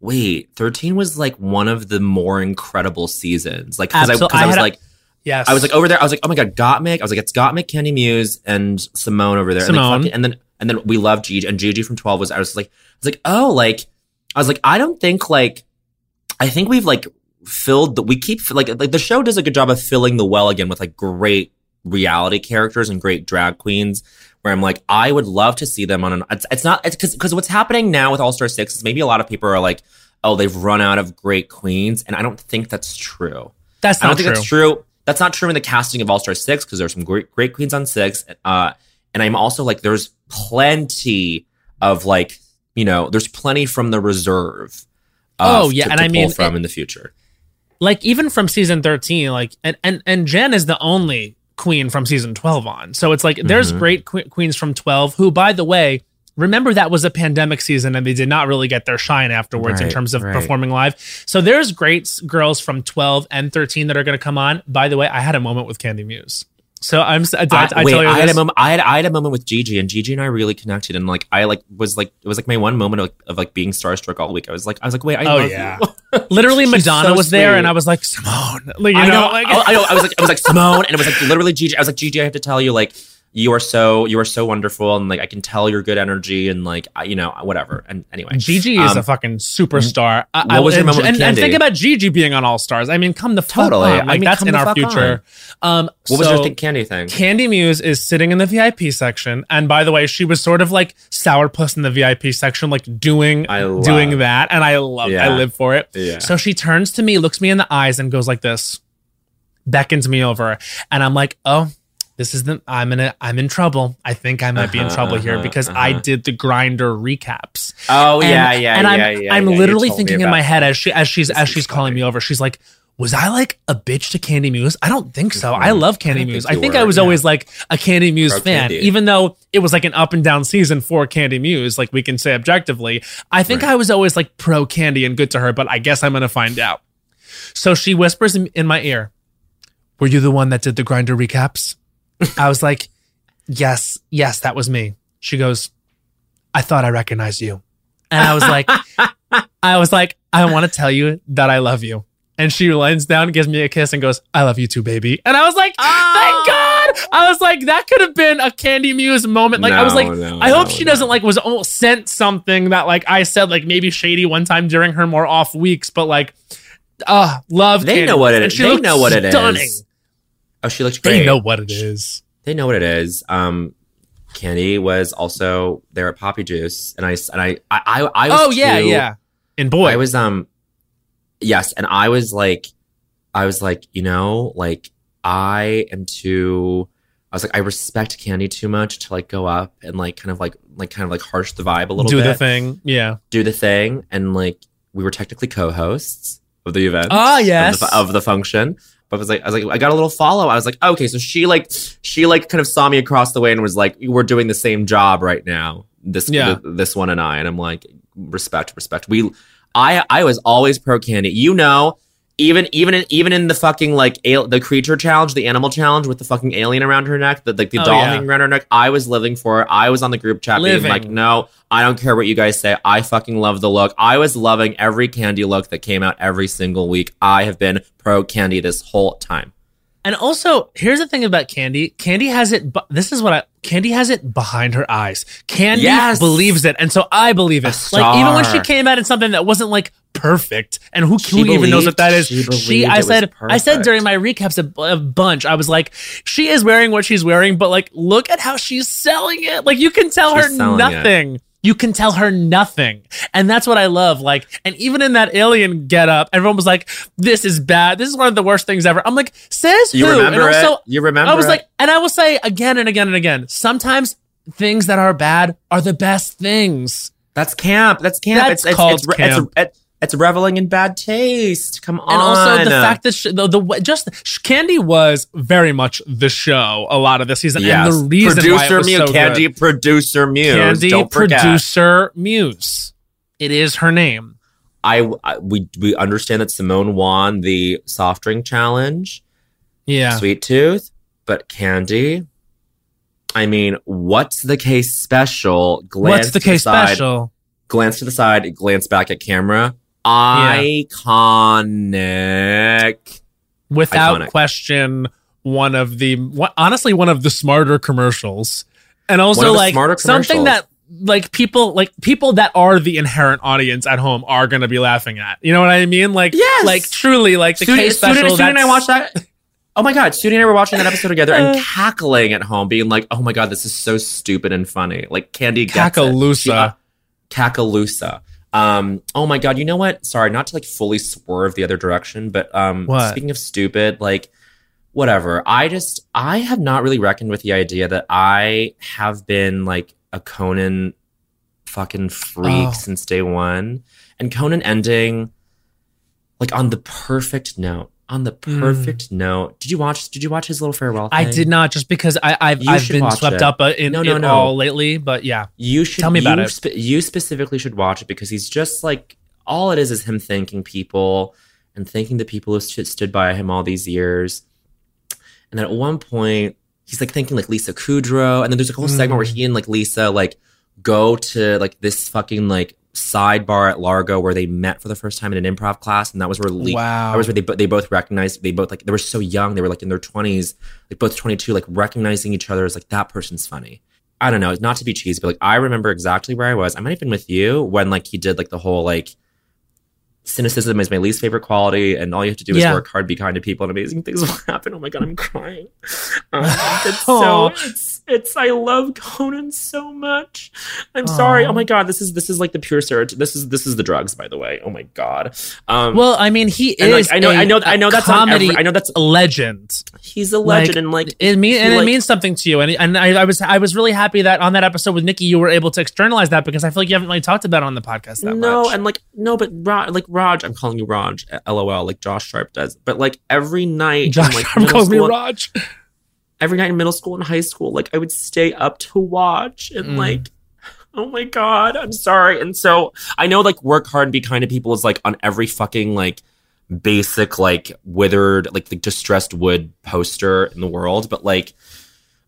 wait, 13 was like one of the more incredible seasons. Like, because I, Absol- I I was a- like, yes. I was like over there. I was like, oh my god, Gottmik. I was like, it's Gottmik, Kandy Muse, and Symone over there. And, Symone. fucking- and then and then we love Gigi and Gigi from 12 was. I was like, I was like, oh, like I was like, I don't think like I think we've like filled the we keep like like the show does a good job of filling the well again with like great reality characters and great drag queens where I'm like I would love to see them on an it's, it's not it's cuz cuz what's happening now with All Star 6 is maybe a lot of people are like oh they've run out of great queens and I don't think that's true. That's I don't not think true. that's true. That's not true in the casting of All Star Six because there's some great great queens on six. Uh, and I'm also like, there's plenty of like, you know, there's plenty from the reserve. Oh, yeah, to- and to I pull mean, from it- in the future. like even from season 13 like and and and Jan is the only queen from season 12 on so it's like there's Mhm. great que- queens from 12 who by the way remember that was a pandemic season and they did not really get their shine afterwards in terms of right. performing live so there's great girls from 12 and 13 that are going to come on by the way i had a moment with kandy muse so i'm I, I, I wait, tell you I had a moment. I had I had a moment with Gigi, and Gigi and I really connected, and like I like was like it was like my one moment of, of like being starstruck all week. I was like I was like wait, I Oh, love yeah. you. <laughs> literally madonna so was there and i was like symone like, you I know, like, I, I know. I was like, I was like Symone, and it was like literally Gigi. I was like Gigi. I have to tell you, like, you are so you are so wonderful, and like I can tell your good energy, and like I, you know whatever. And anyway, Gigi is Um, a fucking superstar. I, what was your and, and, and think about Gigi being on All Stars. I mean, come the fuck Totally. on. I Like mean, that's in our future. Um, what was so your th- kandy thing? Kandy Muse is sitting in the VIP section, and by the way, she was sort of like sourpuss in the VIP section, like doing I love- doing that, and I love, Yeah. I live for it. Yeah. So she turns to me, looks me in the eyes, and goes like this, beckons me over, and I'm like, oh. This is the I'm in a I'm in trouble. I think I might be in Uh-huh, trouble here uh-huh, because I uh-huh. did the Grindr recaps. Oh And- yeah, yeah, and I'm, yeah. I'm yeah, literally thinking in my head as she as she's This as she's calling funny. me over. She's like, "Was I like a bitch to Kandy Muse? I don't think so. I love Kandy I Muse. think I think were, I was yeah. always like a Kandy Muse Pro fan, Kandy. even though it was like an up and down season for Kandy Muse. Like we can say objectively, I think Right. I was always like pro Kandy and good to her. But I guess I'm gonna find out. So she whispers in, in my ear, "Were you the one that did the Grindr recaps?" I was like, "Yes, yes, that was me." She goes, "I thought I recognized you," and I was like, "I was like, I want to tell you that I love you." And she leans down, gives me a kiss, and goes, "I love you too, baby." And I was like, "Thank God!" I was like, "That could have been a Kandy Muse moment." Like I was like, no, I hope no, she no. doesn't like was oh, sent something that like I said like maybe shady one time during her more off weeks, but like, uh love. They Kandy know what it And is. she They know what it is. Oh, she looks great. They know what it is. They know what it is. Um, Kandy was also there at Poppy Juice, and I and I I I, I was Oh yeah, too- yeah. And boy, I was um yes, and I was like I was like, you know, like I am too I was like, I respect Kandy too much to like go up and like kind of like like kind of like harsh the vibe a little do bit. the thing. Yeah. Do the thing. And like we were technically co-hosts of the event. Ah, of yes. the, of the function. But I was like, I was like, I got a little follow. I was like, okay, so she like, she like kind of saw me across the way and was like, we're doing the same job right now. This, Yeah. th- this one and I, and I'm like, respect, respect. We, I, I was always pro kandy. You know, even, even in, even in the fucking like al- the creature challenge, the animal challenge with the fucking alien around her neck, the like the Oh, doll yeah. hanging around her neck. I was living for it. I was on the group chat being like, no, I don't care what you guys say. I fucking love the look. I was loving every kandy look that came out every single week. I have been pro kandy this whole time. And also, here's the thing about Kandy. Kandy has it. This is what I. Kandy has it behind her eyes. Kandy Yes. believes it, and so I believe it. Like even when she came out in something that wasn't like perfect, and who, She who even knows what that is? believed- she I said. I said during my recaps a, a bunch. I was like, she is wearing what she's wearing, but like, look at how she's selling it. Like you can tell She's her selling it. nothing. You can tell her nothing. And that's what I love. Like, and even in that alien get up, everyone was like, this is bad. This is one of the worst things ever. I'm like, says You who? remember and also, it? You remember I was it? like, and I will say again and again and again, sometimes things that are bad are the best things. That's camp. That's camp. That's it's, it's, called it's, re- camp. It's, it's, reveling in bad taste. Come on. And also the fact that she, the, the just Kandy was very much the show a lot of this season, yes. and the reason producer why it was Muse, so Kandy good. producer Muse. Kandy Don't forget. producer Muse, it is her name. I, I we we understand that Symone won the soft drink challenge. Yeah, Sweet Tooth, but Kandy. I mean, what's the case special? Glance what's the case side, special? Glance to the side, glance back at camera. Iconic. Without Iconic. question, one of the honestly one of the smarter commercials, and also like something that like people like people that are the inherent audience at home are going to be laughing at. You know what I mean? Like Yes. like truly like the case Sudi- special. Sudi and I watched that. Oh my god, Sudi and I were watching that episode together and <laughs> Uh. cackling at home, being like, "Oh my god, this is so stupid and funny." Like Kandy gets it. Cackaloosa. She, uh, Cackaloosa. Um, oh my god, you know what? Sorry, not to like fully swerve the other direction, but um What? speaking of stupid, like whatever. I just I have not really reckoned with the idea that I have been like a Conan fucking freak Oh. since day one. And Conan ending like on the perfect note. On the Mm. perfect note. Did you watch did you watch his little farewell I did not just because I, I've I've been swept it. up uh, in No, no, it no. all lately, but yeah. You should Tell me about you it. spe- you specifically should watch it because he's just like all it is is him thanking people and thanking the people who st- stood by him all these years. And then at one point, he's like thanking like Lisa Kudrow, and then there's a whole segment where Mm. he and like Lisa like go to like this fucking like sidebar at Largo where they met for the first time in an improv class, and that was where Le- Wow. that was where they they both recognized they both like they were so young they were like in their twenties like both twenty two like recognizing each other as like that person's funny. I don't know, not to be cheesy, but like I remember exactly where I was. I might have been with you when like he did like the whole like cynicism is my least favorite quality, and all you have to do is Yeah. work hard, be kind to people, and amazing things <laughs> will happen. Oh my god, I'm crying. <laughs> Um, it's so it's it's I love Conan so much. I'm sorry. Oh my god, this is this is like the pure serotonin. This is this is the drugs, by the way. Oh my god. Um, Well, I mean, he is. like I know a- I know I know that's comedy every, I know that's a legend. he's a legend and like it mean and it means something to you. And and I, I was I was really happy that on that episode with Nikki, you were able to externalize that because I feel like you haven't really talked about it on the podcast that no, much. and like no, but Raj, like Raj, I'm calling you Raj, lol, like Josh Sharp does. But like every night, Josh in, like, calls me Raj. Every night in middle school and high school, like I would stay up to watch and Mm. like, <laughs> oh my god, I'm sorry. And so I know like work hard and be kind to people is like on every fucking like basic like withered like the distressed wood poster in the world, but like.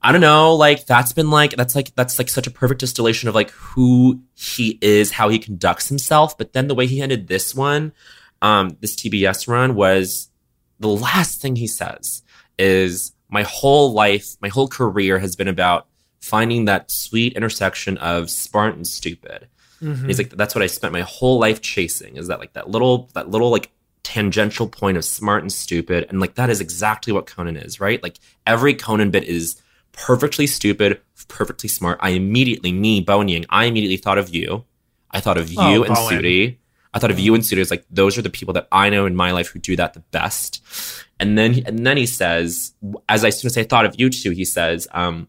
I don't know, like that's been like that's like that's like such a perfect distillation of like who he is, how he conducts himself. But then the way he ended this one, um, this TBS run was the last thing he says is my whole life, my whole career has been about finding that sweet intersection of smart and stupid. Mhm. And He's like, that's what I spent my whole life chasing. Is that like that little, that little like tangential point of smart and stupid, and like that is exactly what Conan is, right? Like every Conan bit is perfectly stupid, perfectly smart. I immediately, me, Bowen Yang, I immediately thought of you. I thought of you Oh, and Bowen. Sudi. I thought of you and Sudi as like those are the people that I know in my life who do that the best. And then and then he says, as I soon as I thought of you two, he says, um,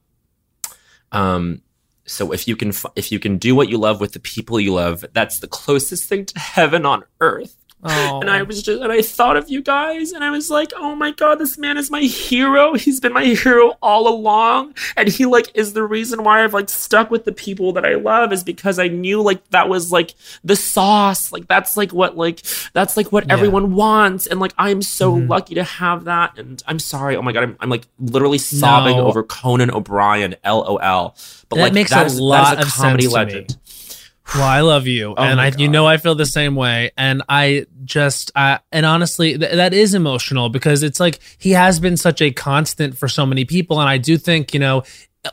um, so if you can if you can do what you love with the people you love, that's the closest thing to heaven on earth. Oh. And I was just, and I thought of you guys, and I was like, oh my god, this man is my hero. He's been my hero all along, and he like is the reason why I've like stuck with the people that I love is because I knew like that was like the sauce, like that's like what like that's like what Yeah. everyone wants, and like I'm so Mhm. lucky to have that. And I'm sorry, oh my god, I'm, I'm like literally sobbing No. over Conan O'Brien, LOL. But That like makes that a is- that lot is of a comedy sense to me. Well, I love you, Oh and I, you know I feel the same way. And I just, uh, and honestly, th- that is emotional because it's like he has been such a constant for so many people, and I do think you know.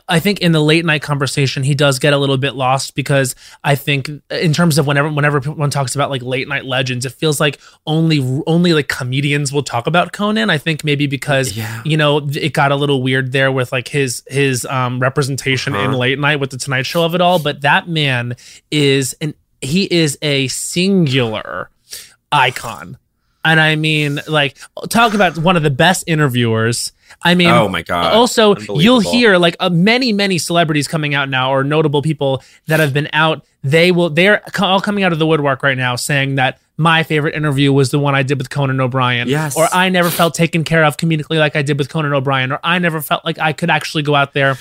I think in the late night conversation, he does get a little bit lost because I think in terms of whenever whenever one talks about like late night legends, it feels like only only like comedians will talk about Conan. I think maybe because Yeah. you know it got a little weird there with like his his um representation in Uh-huh. late night with the Tonight Show of it all. But that man is an he is a singular icon. And I mean, like, talk about one of the best interviewers. I mean, oh my god. also, you'll hear like uh, many, many celebrities coming out now, or notable people that have been out. They will, they're all coming out of the woodwork right now, saying that my favorite interview was the one I did with Conan O'Brien. Yes. Or I never felt taken care of comedically like I did with Conan O'Brien. Or I never felt like I could actually go out there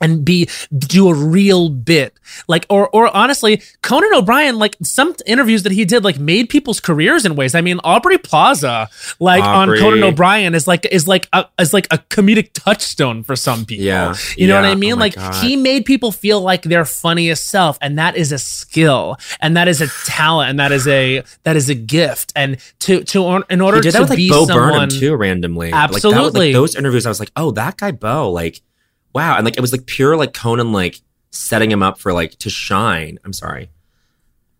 and be do a real bit like or or honestly conan o'brien like some interviews that he did like made people's careers in ways i mean aubrey plaza like Aubrey. on conan o'brien is like is like a, is like a comedic touchstone for some people Yeah. you know what i mean Oh like God. he made people feel like their funniest self and that is a skill and that is a talent and that is a that is a gift and to to in order He did to that with like be Bo someone Burnham too, randomly. Like, that Absolutely. like, those interviews, I was like, oh, that guy Bo, like, wow, and like it was like pure like Conan like setting him up for like to shine. I'm sorry.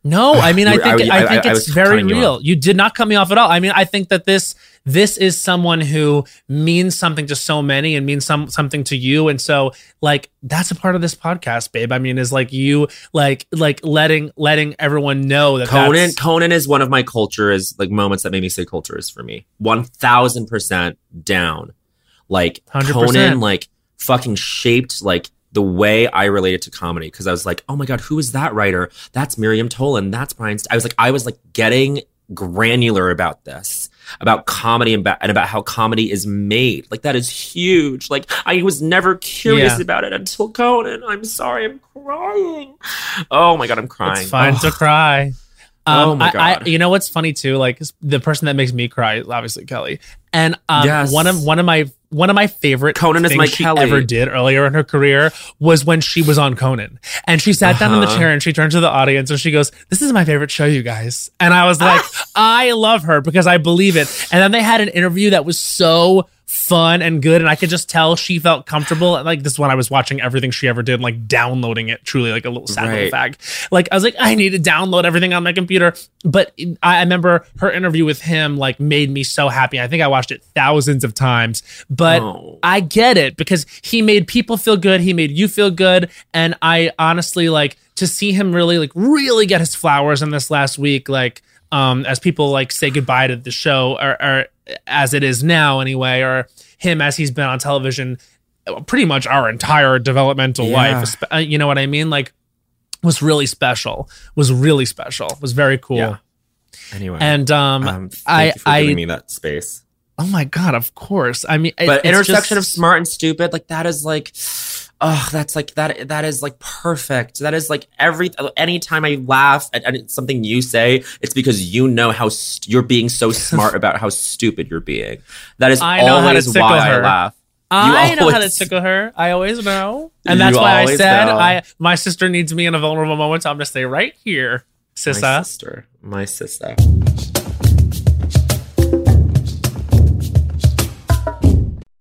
No, <sighs> I mean, I think I- I, I- think I it's very cutting you real. You, did not cut me off at all. I mean, I think that this this is someone who means something to so many and means some something to you, and so like that's a part of this podcast, babe. I mean, is like you like like letting letting everyone know that Conan Conan is one of my culture is like moments that made me say culture is for me. One thousand percent down. Like 100%. Conan like fucking shaped like the way I related to comedy because I was like, oh my god, who is that writer? That's Miriam Tolan. That's Brian. St-. I was like, I was like getting granular about this, about comedy and about, and about how comedy is made. Like that is huge. Like I was never curious Yeah. about it until Conan. I'm sorry, I'm crying. Oh my god, I'm crying. It's fine Oh. to cry. Oh Um, my I, I, God. you know what's funny too? Like the person that makes me cry obviously Kelly, and um, Yes. one of one of my one of my favorite Conan is things my she Kelly. ever did earlier in her career was when she was on Conan, and she sat down in the Uh-huh. chair and she turned to the audience and she goes, "This is my favorite show, you guys," and I was like, I love her because I believe it. And then they had an interview that was so fun and good and i could just tell she felt comfortable And, like this is when i was watching everything she ever did like downloading it truly like a little sad little Right. fag like i was like i need to download everything on my computer but i I remember her interview with him like made me so happy i think i watched it thousands of times but Oh. i get it because he made people feel good he made you feel good and i honestly like to see him really like really get his flowers in this last week like um as people like say goodbye to the show or, or as it is now anyway or him as he's been on television uh, pretty much our entire developmental Yeah. life uh, you know what i mean like was really special was really special was very cool Yeah. Anyway, and um, um, thank I- you for I- giving me that space. Oh my god of course i mean But it's intersection of smart and stupid, like that is like, oh, that's like that. That is like perfect. That is like every anytime I laugh at, at something you say, it's because you know how st- you're being so <laughs> smart about how stupid you're being. That is I know how to always tickle why I her. laugh. I know how to tickle her. I always know, and that's why I said know. I my sister needs me in a vulnerable moment. So I'm gonna stay right here, My sister, my sister.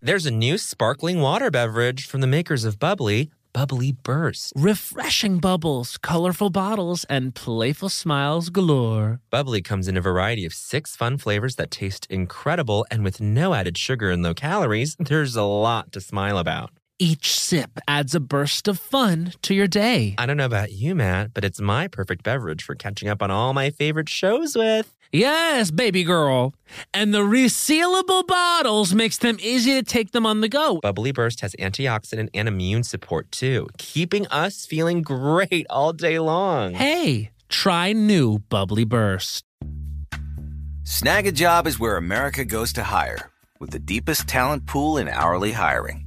There's a new sparkling water beverage from the makers of bubly, bubly Burst. Refreshing bubbles, colorful bottles, and playful smiles galore. bubly comes in a variety of six fun flavors that taste incredible, and with no added sugar and low calories, there's a lot to smile about. Each sip adds a burst of fun to your day. I don't know about you, Matt, but it's my perfect beverage for catching up on all my favorite shows with. Yes, baby girl. And the resealable bottles makes them easy to take them on the go. bubly Burst has antioxidant and immune support too, keeping us feeling great all day long. Hey, try new bubly Burst. Snagajob is where America goes to hire, with the deepest talent pool in hourly hiring.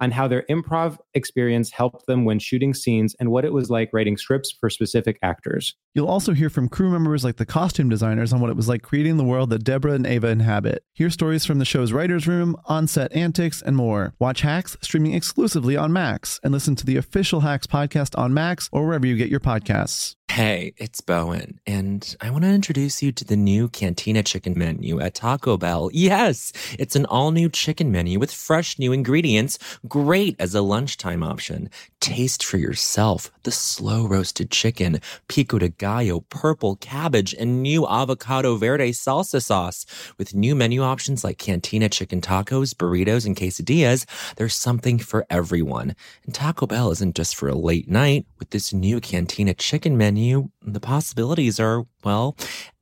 on how their improv experience helped them when shooting scenes and what it was like writing scripts for specific actors. You'll also hear from crew members like the costume designers on what it was like creating the world that Deborah and Ava inhabit. Hear stories from the show's writer's room, on set antics, and more. Watch Hacks streaming exclusively on Max and listen to the official Hacks podcast on Max or wherever you get your podcasts. Hey, it's Bowen, and I want to introduce you to the new Cantina chicken menu at Taco Bell. Yes, it's an all new chicken menu with fresh new ingredients, great as a lunchtime option. Taste for yourself the slow roasted chicken, pico de gallo, purple cabbage, and new avocado verde salsa sauce. With new menu options like cantina chicken tacos, burritos, and quesadillas, there's something for everyone. And Taco Bell isn't just for a late night. With this new cantina chicken menu, the possibilities are, well,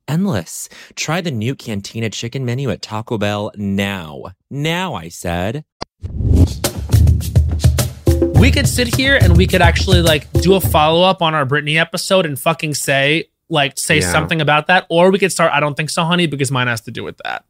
endless. Try the new Cantina chicken menu at Taco Bell now. Now, I said. We could sit here and we could actually like do a follow up on our Britney episode and fucking say like say Yeah. something about that, or we could start. I don't think so, honey, because mine has to do with that.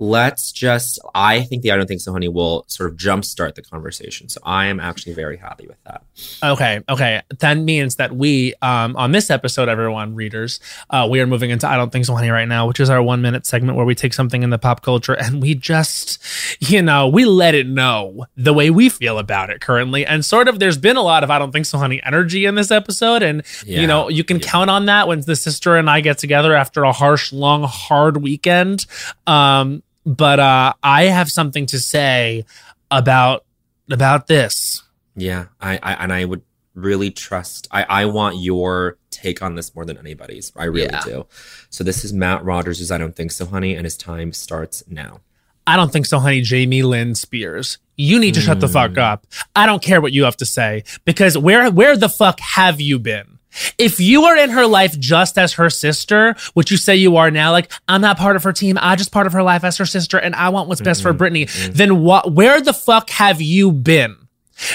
Let's just, I think the I don't think so, honey, will sort of jumpstart the conversation. So I am actually very happy with that. Okay, okay. That means that we, um, on this episode, everyone, readers, uh, we are moving into I Don't Think So Honey right now, which is our one minute segment where we take something in the pop culture and we just, you know, we let it know the way we feel about it currently. And sort of, there's been a lot of I Don't Think So Honey energy in this episode. And, Yeah. you know, you can count on that when the sister and I get together after a harsh, long, hard weekend. Um, but uh, I have something to say about about this. Yeah. I, I and I would really trust, I, I want your take on this more than anybody's. I really Yeah. do. So this is Matt Rogers' I don't think so, honey, and his time starts now. I don't think so, honey. Jamie Lynn Spears. You need to shut the fuck up. I don't care what you have to say because where where the fuck have you been? If you are in her life just as her sister, which you say you are now, like I'm not part of her team, I just part of her life as her sister, and I want what's best for mm-hmm. Britney. Mm-hmm. Then what? Where the fuck have you been?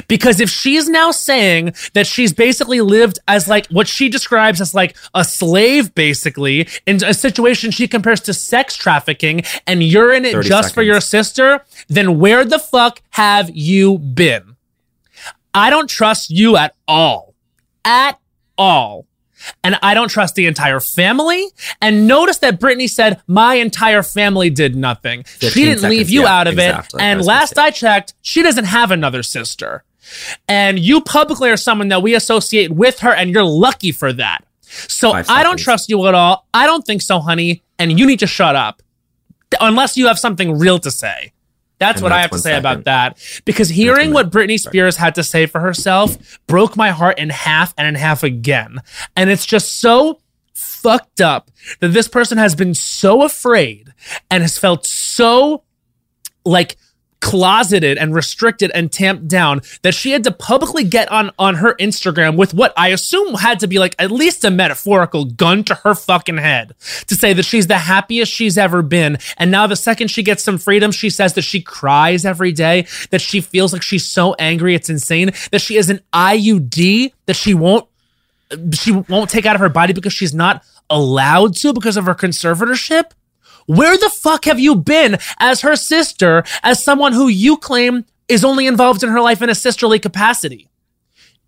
Because if she's now saying that she's basically lived as like what she describes as like a slave, basically, in a situation she compares to sex trafficking, and you're in it 30 just for your sister, then where the fuck have you been? I don't trust you at all. At all. And I don't trust the entire family. And notice that Britney said, My entire family did nothing. She didn't leave you yeah, out of exactly. it. And last. I checked, she doesn't have another sister. And you publicly are someone that we associate with her, and you're lucky for that. So Five I don't trust you at all. I don't think so, honey. And you need to shut up. Unless you have something real to say. That's And what I have to say second. about that. Because hearing what Britney Spears had to say for herself broke my heart in half and in half again. And it's just so fucked up that this person has been so afraid and has felt so like closeted and restricted and tamped down that she had to publicly get on on her Instagram with what I assume had to be like at least a metaphorical gun to her fucking head to say that she's the happiest she's ever been. And now the second she gets some freedom she says that she cries every day that she feels like she's so angry it's insane that she is an IUD that she won't she won't take out of her body because she's not allowed to because of her conservatorship where the fuck have you been as her sister, as someone who you claim is only involved in her life in a sisterly capacity?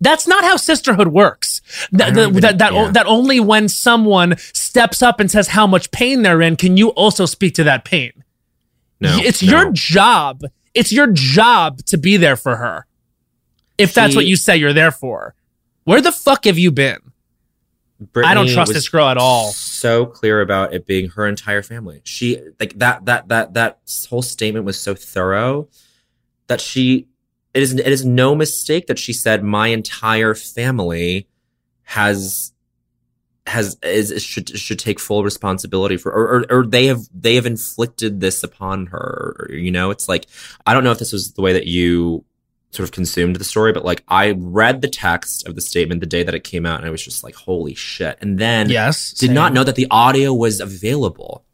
That's not how sisterhood works. That, even- that, that, yeah. that only when someone steps up and says how much pain they're in can you also speak to that pain. No. it's no. your job. It's your job to be there for her. If that's what you say you're there for. Where the fuck have you been? I don't trust this girl at all. So clear about it being her entire family. She like that that that that whole statement was so thorough that she it is it is no mistake that she said my entire family has has is, should should take full responsibility for or, or or they have they have inflicted this upon her you know it's like I don't know if this was the way that you sort of consumed the story but like I read the text of the statement the day that it came out and I was just like holy shit and then Yes. did not know that the audio was available.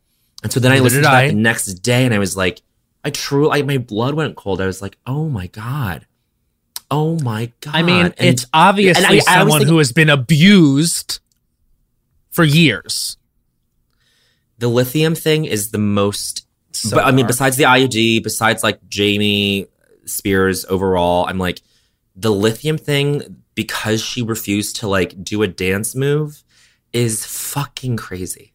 And so then I listened to that the next day and I was like, I truly, like, my blood went cold. I was like, oh my God. Oh my God. I mean, And it's obviously I- I someone thinking- who has been abused for years. the lithium thing is the most, So but I mean, besides the IUD, besides like Jamie Spears overall, I'm like, the lithium thing, because she refused to like do a dance move, is fucking crazy.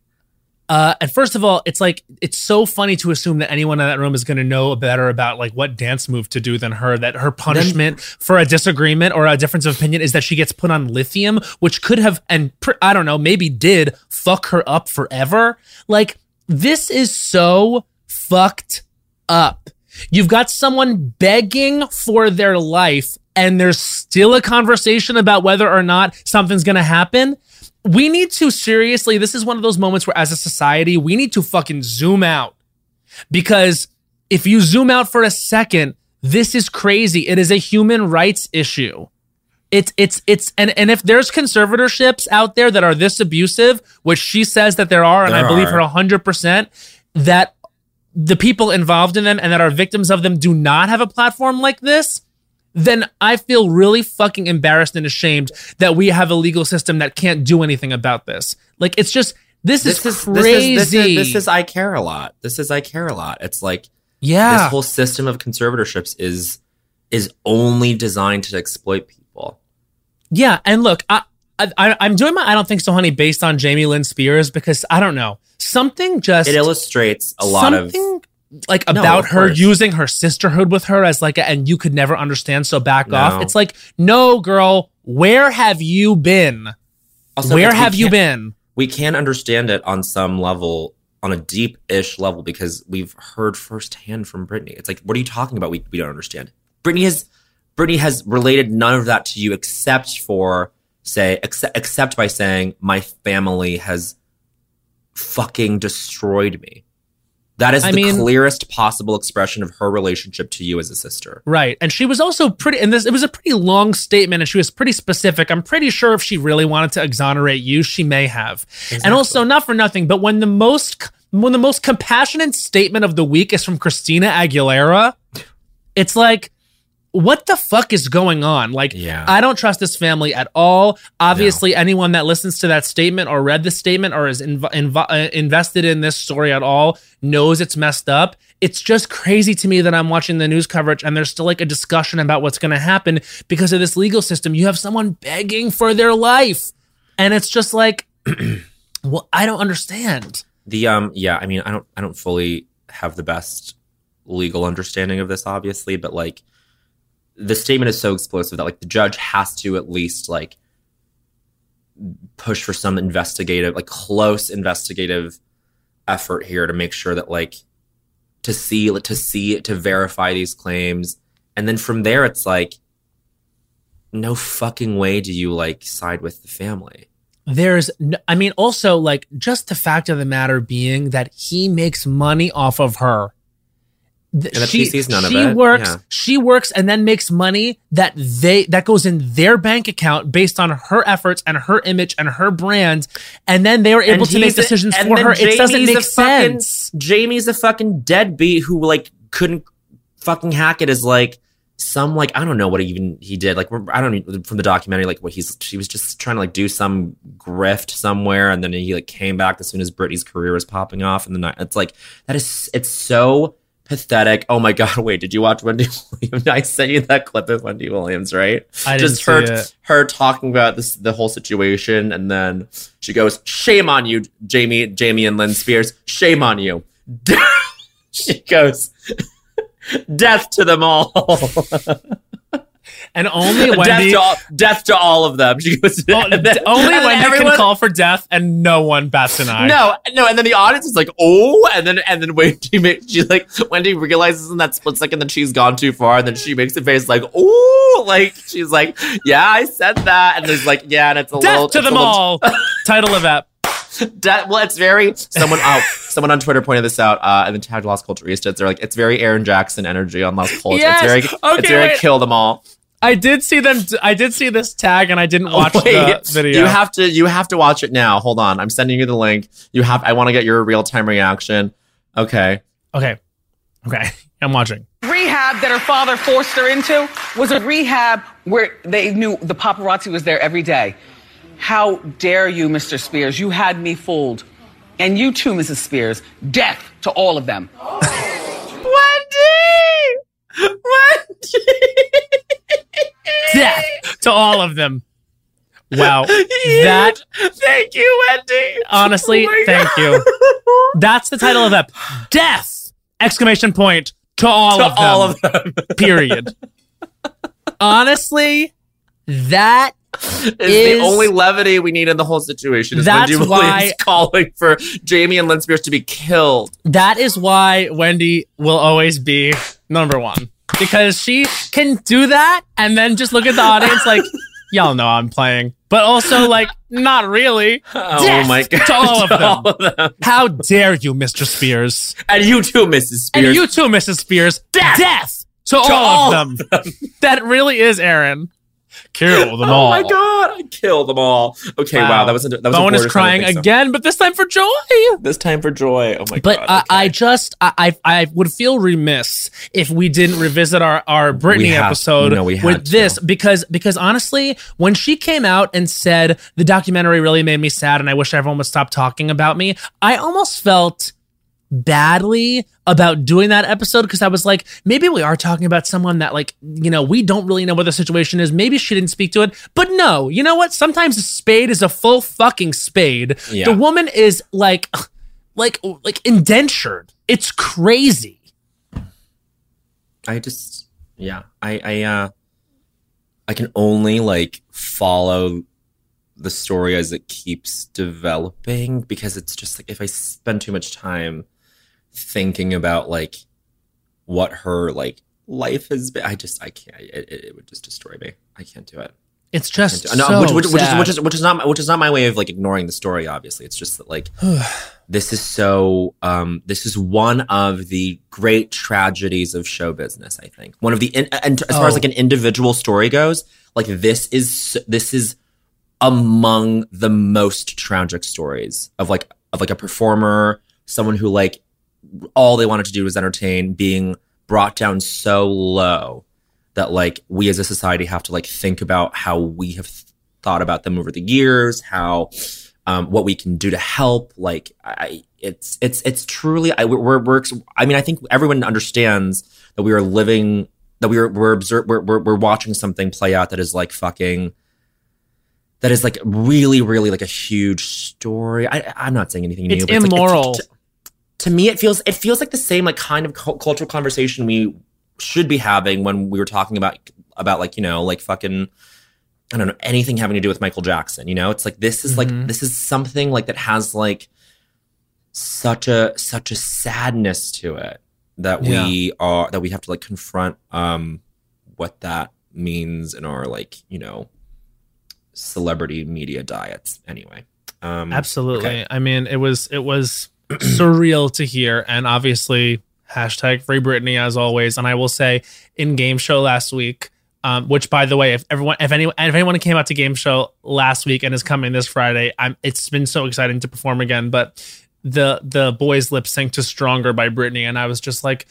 Uh, and first of all, it's like it's so funny to assume that anyone in that room is going to know better about like what dance move to do than her. That her punishment for a disagreement or a difference of opinion is that she gets put on lithium, which could have and pr- I don't know, maybe did fuck her up forever. Like this is so fucked up. You've got someone begging for their life and there's still a conversation about whether or not something's going to happen. We need to seriously, this is one of those moments where as a society, we need to fucking zoom out because if you zoom out for a second, this is crazy. It is a human rights issue. It's it's it's and and if there's conservatorships out there that are this abusive, which she says that there are, and There I believe are. her hundred percent, that the people involved in them and that are victims of them do not have a platform like this, then I feel really fucking embarrassed and ashamed that we have a legal system that can't do anything about this. Like it's just this, This is is crazy. This is, this is this is I care a lot. This is I care a lot. It's like yeah. this whole system of conservatorships is is only designed to exploit people. Yeah, and look, I, I I'm doing my I don't think so, honey, based on Jamie Lynn Spears because I don't know something just It illustrates a lot of something like about of her course. using her sisterhood with her as like a, and you could never understand, so back No. off. It's like no, girl, where have you been? Also, where have you been? We can understand it on some level, on a deep-ish level, because we've heard firsthand from Britney. It's like, what are you talking about? We we don't understand. Britney has Britney has related none of that to you except for say except, except by saying my family has fucking destroyed me. That is I the mean- clearest possible expression of her relationship to you as a sister. Right. And she was also pretty and this it was a pretty long statement and she was pretty specific. I'm pretty sure if she really wanted to exonerate you, she may have. And also not for nothing, but when the most when the most compassionate statement of the week is from Christina Aguilera, it's like what the fuck is going on? Like, Yeah. I don't trust this family at all. Obviously, anyone that listens to that statement or read the statement or is inv- inv- uh, invested in this story at all knows it's messed up. It's just crazy to me that I'm watching the news coverage and there's still like a discussion about what's going to happen because of this legal system. You have someone begging for their life. And it's just like, <clears throat> well, I don't understand. The um yeah, I mean, I don't I don't fully have the best legal understanding of this obviously, but like the statement is so explosive that like the judge has to at least like push for some investigative like close investigative effort here to make sure that like to see to see to verify these claims. And then from there it's like no fucking way do you like side with the family. There's no, i mean also like just the fact of the matter being that he makes money off of her Th- And that she sees none of she it, works yeah. she works and then makes money that they that goes in their bank account based on her efforts and her image and her brand. And then they are able And to make he's a- decisions for then her. It doesn't make a fucking- sense. Jamie's a fucking deadbeat who like couldn't fucking hack it is like some like I don't know what even he did. Like I don't from the documentary like what he's she was just trying to like do some grift somewhere and then he like came back as soon as Britney's career was popping off and then it's like that is it's so pathetic. Oh my god <laughs> wait did you watch Wendy Williams? <laughs> I sent you that clip of Wendy Williams right? I didn't just her it. her talking about this the whole situation and then she goes shame on you Jamie Jamie and Lynn Spears. Shame on you. <laughs> She goes death to them all and only <laughs> death wendy to all, death to all of them <laughs> she goes Oh, then- only wendy everyone- can call for death and no one bats an eye no, no, and then the audience is like, "Oh!" And then, and then Wendy, makes, she like Wendy realizes in that split second that she's gone too far, and then she makes a face like, "Oh!" Like she's like, "Yeah, I said that," and there's like, "Yeah," and it's a little to them little- all <laughs> title of ep De- well, it's very someone. Oh, someone on Twitter pointed this out, uh, and then tagged Las Culturistas. They're like, it's very Aaron Jackson energy on Lost Culture. Yes! It's very, Okay, it's very wait. kill them all. I did see them. I did see this tag, and I didn't oh, watch the video. You have to, you have to watch it now. Hold on, I'm sending you the link. You have. I want to get your real time reaction. Okay. okay, okay, <laughs> I'm watching. rehab that her father forced her into was a rehab where they knew the paparazzi was there every day. How dare you, Mr. Spears? You had me fooled. And you too, Mrs. Spears. Death to all of them. <laughs> Wendy, Wendy, <laughs> Death to all of them. Wow, <laughs> that Thank you, Wendy. honestly, Oh my thank you. That's the title of that. Death! Exclamation point to all of them. all of them. <laughs> Period. honestly, that is, is- the only levity we need in the whole situation. Is That's Wendy why- <laughs> calling for Jamie and Lynn Spears to be killed. that is why Wendy will always be number one. Because she can do that and then just look at the audience like, <laughs> y'all know I'm playing, but also like, not really. Oh Death my god! to all of To them. all of them. How dare you, Mr. Spears? And you too, Mrs. Spears. And you too, Mrs. Spears. Death, to, all, all of them. That really is Aaron. Kill them all. <laughs> oh my god! I killed them all. Okay, wow, that was a, that was a Bowen is crying thing, so- again, but this time for joy. This time for joy. Oh my god. But god! I, I just I, I I would feel remiss if we didn't revisit our our Britney have- episode no, we with to. this because because honestly, when she came out and said the documentary really made me sad and I wish everyone would stop talking about me, I almost felt badly about doing that episode because I was like, maybe we are talking about someone that like, you know, we don't really know what the situation is. Maybe she didn't speak to it. But no, you know what? Sometimes a spade is a full fucking spade. Yeah. The woman is like <sighs> like like indentured. It's crazy. I just yeah. I I uh I can only like follow the story as it keeps developing because it's just like if I spend too much time thinking about like what her like life has been, I just I can't. It, it, would just destroy me. I can't do it. It's just do. No, so which, which, which is which is which is not my- which is not my way of like ignoring the story. Obviously, it's just that like <sighs> this is so um this is one of the great tragedies of show business i think one of the in, and as far as Oh. like an individual story goes like this is this is among the most tragic stories of like of like a performer someone who like all they wanted to do was entertain being brought down so low that like we as a society have to like think about how we have thought about them over the years how um, what we can do to help. Like, I, it's it's it's truly. I we're, we're I mean, I think everyone understands that we are living that we are we're observe we're, we're we're watching something play out that is like fucking. That is like really, really like a huge story. I, I'm not saying anything It's new. but it's like- immoral. To, me, it feels it feels like the same like kind of cul- cultural conversation we should be having when we were talking about about like you know like fucking I don't know anything having to do with Michael Jackson. You know, it's like this is like Mhm. this is something like that has like such a such a sadness to it that we are that we have to like confront um what that means in our like you know celebrity media diets. Anyway, um, Absolutely. okay. I mean, it was it was surreal to hear, and obviously hashtag free Britney as always. And I will say, in game show last week, um, which by the way, if everyone, if anyone, if anyone came out to game show last week and is coming this Friday, I'm. It's been so exciting to perform again, but. The the boys lip sync to "Stronger" by Britney, and I was just like,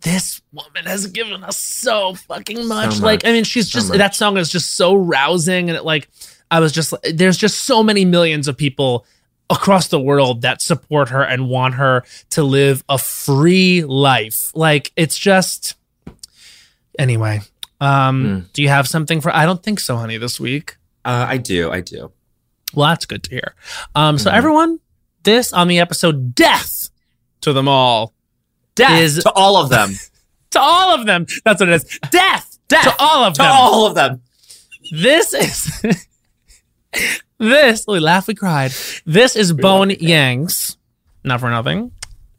"This woman has given us so fucking much." much. Like, I mean, she's So just much. that song is just so rousing, and it like, I was just there's just so many millions of people across the world that support her and want her to live a free life. Like it's just anyway. Um do you have something for I don't think so, honey, this week. Uh, I do, I do. Well, that's good to hear. Um so Mhm. everyone, this on the episode Death to them all. Death Is- to all of them. <laughs> To all of them. That's what it is. Death, Death to all of to them. all of them. This is <laughs> this. We laugh, we cried. This is Bowen Yang's. Not for nothing.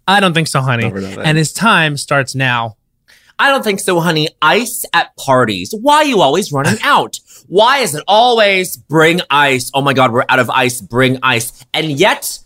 I don't think so, honey. Not for nothing. And his time starts now. I don't think so, honey. Ice at parties. Why are you always running <laughs> out? Why is it always bring ice? Oh my God, we're out of ice. Bring ice. And yet,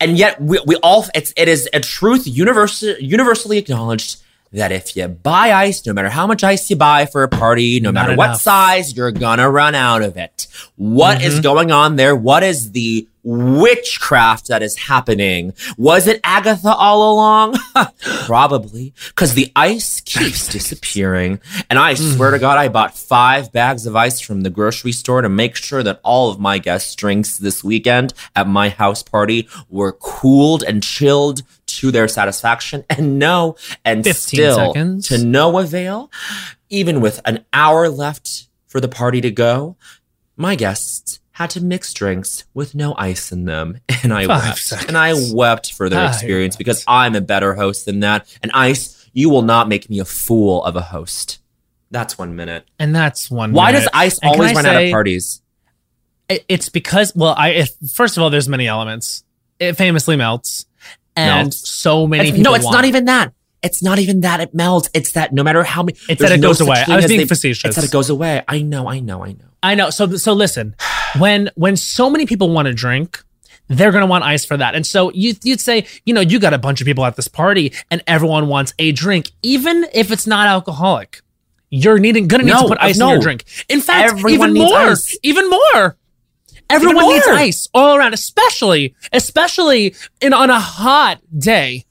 and yet we, we all, it's, it is a truth universal, universally acknowledged that if you buy ice, no matter how much ice you buy for a party, no Not matter what size, you're gonna run out of it. What is mm-hmm. going on there? What is the witchcraft that is happening? Was it Agatha all along? <laughs> Probably, because the ice keeps <laughs> disappearing. And I mm. swear to God, I bought five bags of ice from the grocery store to make sure that all of my guests' drinks this weekend at my house party were cooled and chilled to their satisfaction. And no, and still seconds. to no avail. Even with an hour left for the party to go, my guests had to mix drinks with no ice in them. <laughs> And I Five wept. seconds. And I wept for their ah, I experience because I'm a better host than that. And ice, you will not make me a fool of a host. That's one minute. And that's one. Why minute. does ice And always run out of parties? It's because, well, I if, first of all, there's many elements. It famously melts. And Melts. so many It's- people. no, it's want not even that. It's not even that it melts. It's that no matter how many, It's that it no goes away. I was being they- facetious. It's that it goes away. I know. I know. I know. I know. So so listen, when when so many people want to drink, they're gonna want ice for that. And so you you'd say, you know, you got a bunch of people at this party and everyone wants a drink, even if it's not alcoholic. You're needing gonna need No, to put ice no. in your drink. In fact, Everyone even more, ice. even more. Everyone needs ice all around, especially especially in on a hot day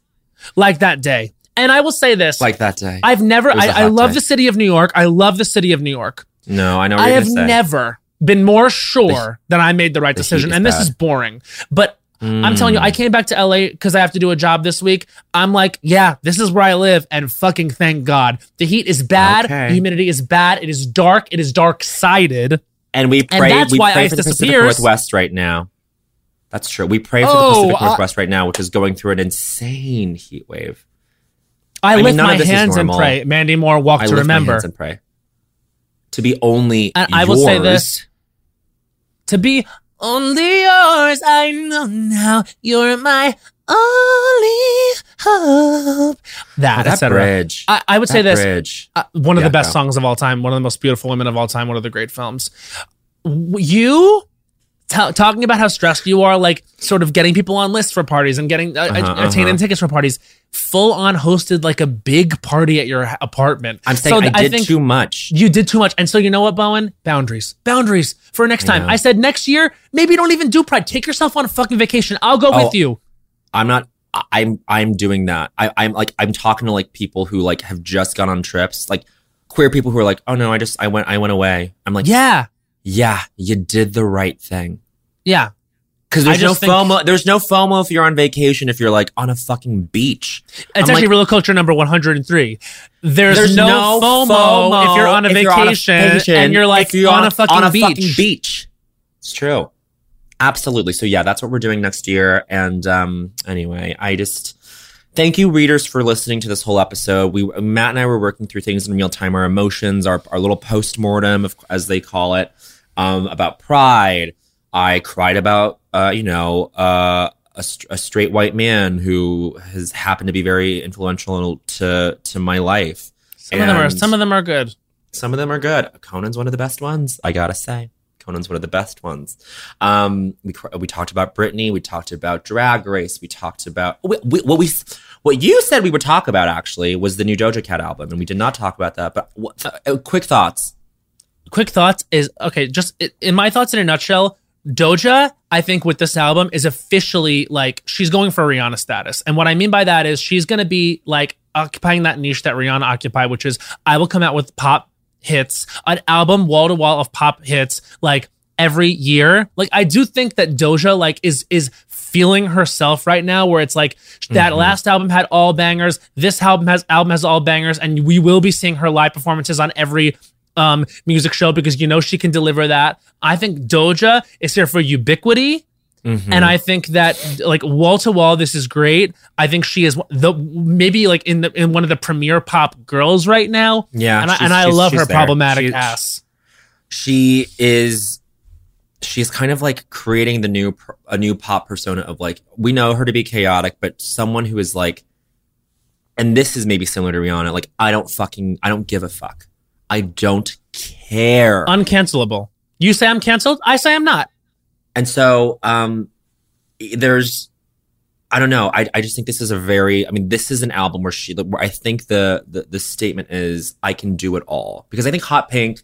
like that day. And I will say this: Like that day. I've never. I, was I, a I hot love day. the city of New York. I love the city of New York. no, I know. What I have say. never been more sure that I made the right the decision. And this bad. is boring. But I'm telling you, Mm. I came back to LA because I have to do a job this week. I'm like, yeah, this is where I live. And fucking thank God. The heat is bad. Okay. The humidity is bad. It is dark. It is dark sided. And we And pray. that's we why pray for the Pacific. Northwest right now. That's true. We pray for Oh, the Pacific I- Northwest right now, which is going through an insane heat wave. I, mean, lift none my of this is hands and pray. Mandy Moore, walk I to remember. and pray. To be only And I will say this. To be only yours, I know now. You're my only hope. That, Oh, that etc. bridge. I, I would say this. bridge. Uh, one of Yeah, the best go. songs of all time, one of the most beautiful women of all time, one of the great films. You ta- talking about how stressed you are, like sort of getting people on lists for parties and getting uh, Uh-huh, attaining uh-huh. tickets for parties. Full on hosted like a big party at your h- apartment. I'm saying So I th- did think too much. You did too much, and so you know what, Bowen? Boundaries, boundaries for next time. know. I said next year, maybe don't even do Pride. Take yourself on a fucking vacation. I'll go Oh, with you. I'm not. I'm. I'm doing that. I, I'm like. I'm talking to like people who like have just gone on trips, like queer people who are like, oh no, I just I went I went away. I'm like, Yeah, yeah, you did the right thing. yeah. Because there's no think- FOMO. There's no FOMO if you're on vacation. If you're like on a fucking beach, It's I'm actually like- real culture number 103. There's, There's no, no FOMO, FOMO if you're on a, vacation, you're on a vacation, and you're like you're on, a fucking on a beach. fucking beach. It's true. Absolutely. So yeah, that's what we're doing next year. And um, anyway, I just thank you, readers, for listening to this whole episode. We Matt and I were working through things in real time, our emotions, our our little post mortem, as they call it, um, about pride. I cried about, uh, you know, uh, a, a straight white man who has happened to be very influential to to my life. Some of them are some of them are good. some of them are good. Conan's one of the best ones. I gotta say, Conan's one of the best ones. Um, we we talked about Britney. We talked about Drag Race. We talked about we, we, what we what you said we would talk about actually was the new Doja Cat album, and we did not talk about that. But what, uh, quick thoughts. Quick thoughts is okay. Just in my thoughts in a nutshell, Doja, I think with this album is officially like she's going for Rihanna status, and what I mean by that is she's going to be like occupying that niche that Rihanna occupied, which is I will come out with pop hits, an album wall to wall of pop hits, like every year. Like I do think that Doja like is is feeling herself right now where it's like that Mhm. last album had all bangers this album has album has all bangers and we will be seeing her live performances on every um music show because you know she can deliver that i think doja is here for ubiquity Mm-hmm. and i think that like wall to wall this is great. I think she is the maybe like in the in one of the premier pop girls right now. Yeah, and i, and I love her there. problematic She- ass. she is she's kind of like creating the new a new pop persona of like we know her to be chaotic but someone who is like and this is maybe similar to rihanna like i don't fucking i don't give a fuck. I don't care. Uncancelable. You say i'm canceled? I say i'm not and so um there's I don't know. I, I just think this is a very I mean this is an album where she where I think the, the the statement is I can do it all because I think Hot Pink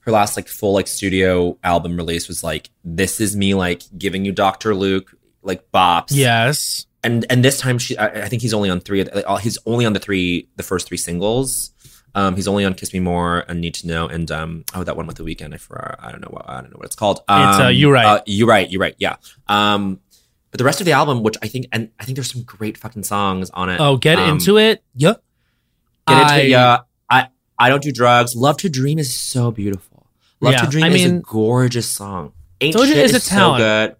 her last like full like studio album release was like this is me like giving you Dr. Luke like bops yes and and this time she I, I think he's only on three like, uh, he's only on the three the first three singles um he's only on Kiss Me More and Need to Know and um oh that one with the Weeknd I for I don't know what I don't know what it's called. Um, It's, uh, You Right. uh, you right you right yeah. Um but the rest of the album which I think and I think there's some great fucking songs on it. Oh get Um, into it? Yeah. Get into I- it yeah. I I don't do drugs. Love to Dream is so beautiful. Love Yeah, to Dream I is a gorgeous song. Ain't Doja Shit is a so talent. good.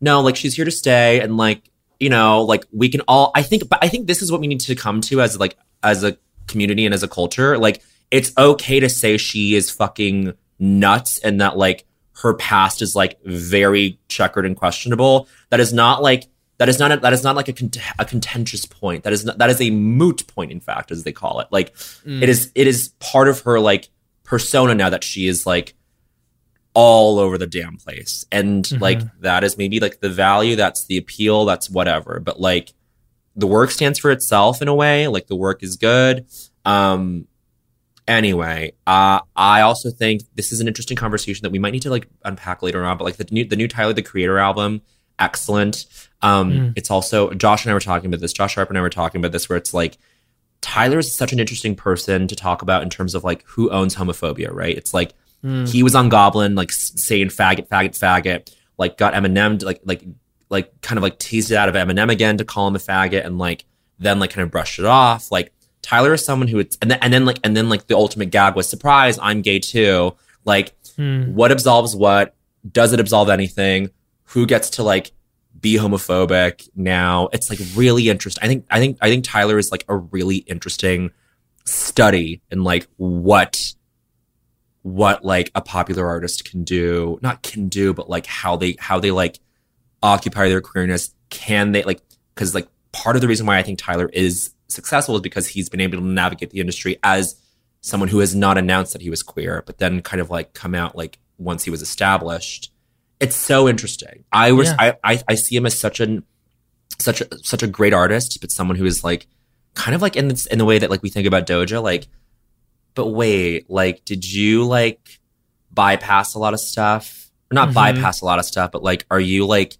No like she's here to stay and like you know like we can all i think but i think this is what we need to come to as like as a community and as a culture like it's okay to say she is fucking nuts and that like her past is like very checkered and questionable that is not like that is not a, that is not like a, cont- a contentious point. That is not that is a moot point. In fact, as they call it, like Mm. it is it is part of her like persona now that she is like all over the damn place, and Mhm. like that is maybe like the value. That's the appeal. That's whatever. But like the work stands for itself in a way. Like the work is good. Um. Anyway, uh, I also think this is an interesting conversation that we might need to like unpack later on. But like the new the new Tyler the Creator album, excellent. Um, Mm. it's also Josh and I were talking about this. Josh Sharp and I were talking about this, where it's like Tyler is such an interesting person to talk about in terms of like who owns homophobia, right? It's like Mm. he was on Goblin, like saying faggot, faggot, faggot, like got Eminem, like like like kind of like teased it out of Eminem again to call him a faggot, and like then like kind of brushed it off. Like Tyler is someone who it's and then and then like and then like the ultimate gag was surprise, I'm gay too. Like Mm. what absolves what? Does it absolve anything? Who gets to like be homophobic now? It's like really interesting. I think I think I think Tyler is like a really interesting study in like what what like a popular artist can do. Not can do, but like how they how they like occupy their queerness. Can they like because like part of the reason why I think Tyler is successful is because he's been able to navigate the industry as someone who has not announced that he was queer, but then kind of like come out like once he was established. It's so interesting. I was Yeah. I, I I see him as such an such a such a great artist, but someone who is like kind of like in this, in the way that like we think about Doja, like, but wait, like, did you like bypass a lot of stuff? Or not Mhm. bypass a lot of stuff, but like, are you like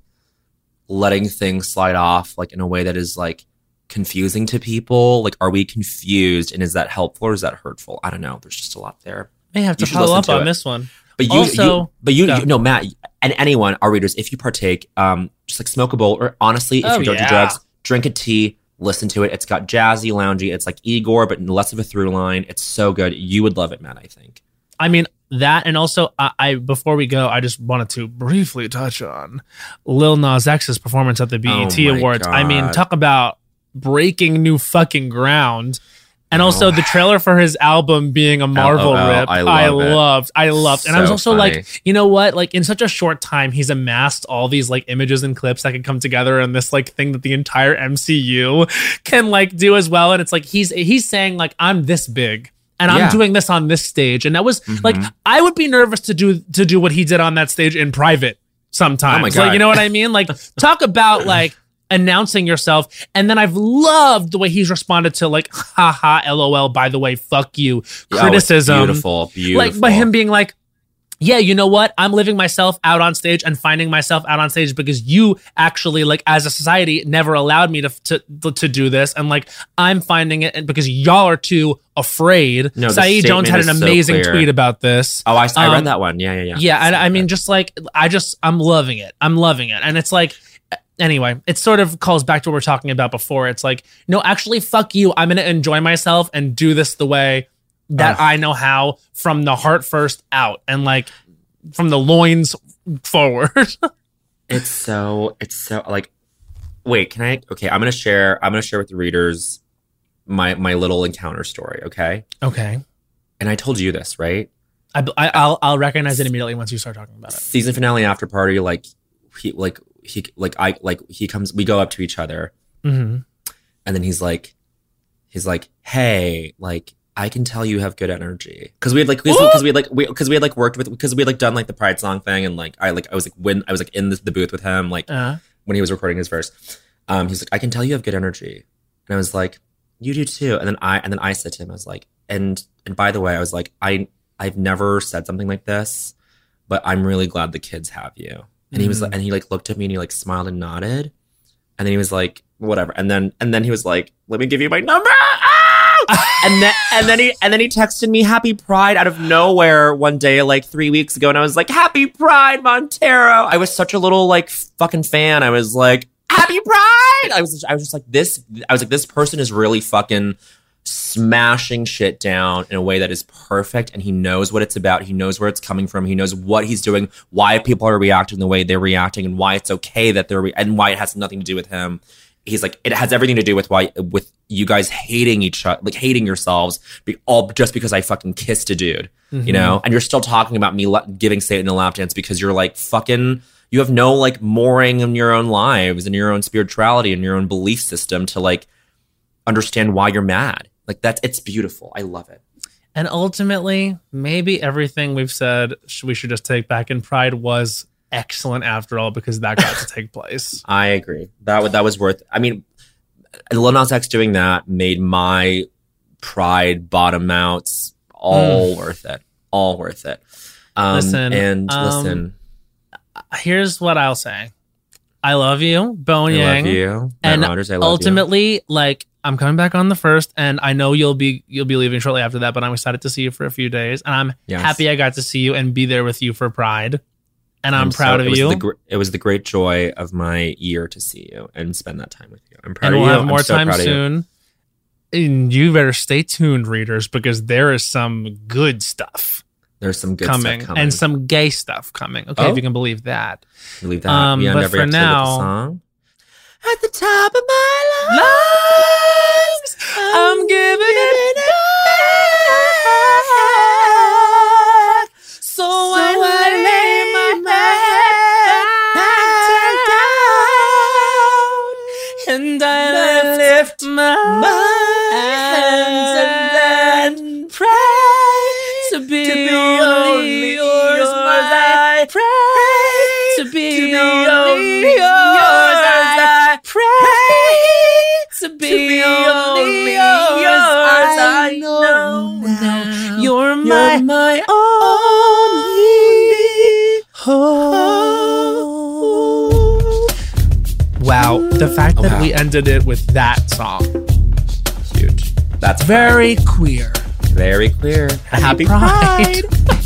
letting things slide off like in a way that is like confusing to people? Like, are we confused and is that helpful or is that hurtful? I don't know. There's just a lot there. May have to follow up to on it. this one. But you, Also- you but you no Matt and anyone, our readers, if you partake, um, just like smoke a bowl, or honestly, if Oh, you don't yeah. do drugs, drink a tea, listen to it. It's got jazzy, loungy. It's like Igor, but less of a through line. It's so good. You would love it, Matt. I think. I mean that, and also I, I before we go, I just wanted to briefly touch on Lil Nas X's performance at the BET Oh Awards. I mean, talk about breaking new fucking ground. And also Oh. the trailer for his album being a Marvel LOL, rip. I I, love it. loved. I loved. And I was also funny. like, you know what? Like in such a short time, he's amassed all these like images and clips that can come together in this like thing that the entire MCU can like do as well. And it's like he's he's saying like I'm this big and Yeah. I'm doing this on this stage. And that was like Mhm. I would be nervous to do to do what he did on that stage in private sometimes. Oh my Like you know what I mean? Like <laughs> talk about like announcing yourself. And then I've loved the way he's responded to like haha lol by the way fuck you Oh, criticism beautiful, beautiful. like by him being like yeah you know what i'm living myself out on stage and finding myself out on stage because you actually like as a society never allowed me to to, to do this and like i'm finding it because y'all are too afraid No, saeed jones had an is so amazing tweet about this Oh, I, I Um, read that one. Yeah, yeah, yeah. yeah, and I mean, just like I just I'm loving it. I'm loving it, and it's like anyway, it sort of calls back to what we are talking about before. It's like no, actually, fuck you. I'm gonna enjoy myself and do this the way that Ugh. I know how, from the heart first out, and like from the loins forward. <laughs> It's so it's so like wait, can I okay, I'm gonna share I'm gonna share with the readers my my little encounter story, okay? okay, And I told you this, right? I, I I'll I'll recognize it immediately once you start talking about it. Season finale after party, like he like he like I like he comes we go up to each other hmm and then he's like he's like, Hey, like I can tell you have good energy because we had like because we had like we because we had like worked with because we had like done like the pride song thing and like I like I was like when I was like in the, the booth with him like Uh, when he was recording his verse. Um, he's like, I can tell you have good energy. And I was like, you do too. And then I and then I said to him, I was like, and and by the way, I was like, I I've never said something like this, but I'm really glad the kids have you. And he was Mm. like, and he like looked at me and he like smiled and nodded. And then he was like, whatever. And then and then he was like, let me give you my number. <laughs> And then and then he and then he texted me happy pride out of nowhere one day like three weeks ago. And i was like happy pride montero. I was such a little like fucking fan. I was like happy pride! I was i was just like this i was like this person is really fucking smashing shit down in a way that is perfect. And he knows what it's about. He knows where it's coming from. He knows what he's doing why people are reacting the way they're reacting and why it's okay that they're re- and why it has nothing to do with him he's like it has everything to do with why with you guys hating each other like hating yourselves be, all just because i fucking kissed a dude you mm-hmm. know and you're still talking about me la- giving satan a lap dance because you're like fucking you have no like mooring in your own lives and your own spirituality and your own belief system to like understand why you're mad. Like that's it's beautiful. I love it. And ultimately, maybe everything we've said sh- we should just take back in Pride was excellent after all because that got to <laughs> take place. I agree. That that was worth. I mean, Lil Nas X doing that made my pride bottom outs all worth it. All worth it. Um, Listen, and um, listen, Here's what I'll say. I love you, Bowen I Yang. love you, Matt and Rogers. I love ultimately, like I'm coming back on the first, and I know you'll be you'll be leaving shortly after that. But I'm excited to see you for a few days, and I'm Yes. happy I got to see you and be there with you for Pride. And. I'm, so- proud it of was you. The, it was the great joy of my year to see you and spend that time with you. I'm proud and of we'll you. have I'm more so time of you. soon. And you better stay tuned, readers, because there is some good stuff There's some good coming, stuff coming. and some gay stuff coming. Okay, Oh. if you can believe that. Believe that. um, end but every for now-. At the top of my lungs, I'm giving it and then pray to be, to be only yours. I pray to be, to be only only yours. I pray to be, only yours. I know now. You're You're my my only hope. wow. The fact that Wow. we ended it with that song. That's very queer. very queer. Happy, Pride. <laughs>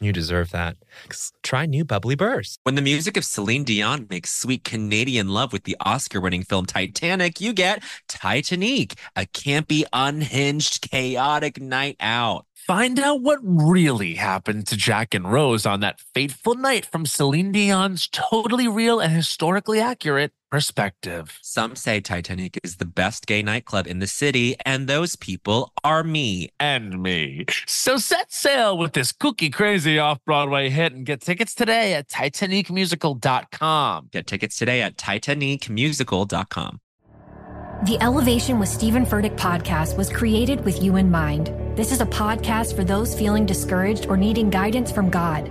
You deserve that. Try new bubly Burst. When the music of Celine Dion makes sweet Canadian love with the Oscar winning film Titanic, you get Titanique, a campy, unhinged, chaotic night out. Find out what really happened to Jack and Rose on that fateful night from Celine Dion's totally real and historically accurate perspective. Some say Titanique is the best gay nightclub in the city, and those people are me. And me. So set sail with this cookie crazy off Broadway hit and get tickets today at TitaniqueMusical.com. Get tickets today at TitaniqueMusical.com. The Elevation with Stephen Furtick podcast was created with you in mind. This is a podcast for those feeling discouraged or needing guidance from God.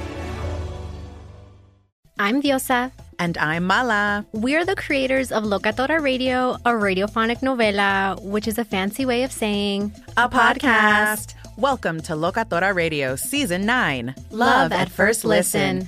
I'm Diosa. And I'm Mala. We're the creators of Locatora Radio, a radiophonic novela, which is a fancy way of saying A podcast. Welcome to Locatora Radio Season 9 Love at First Listen.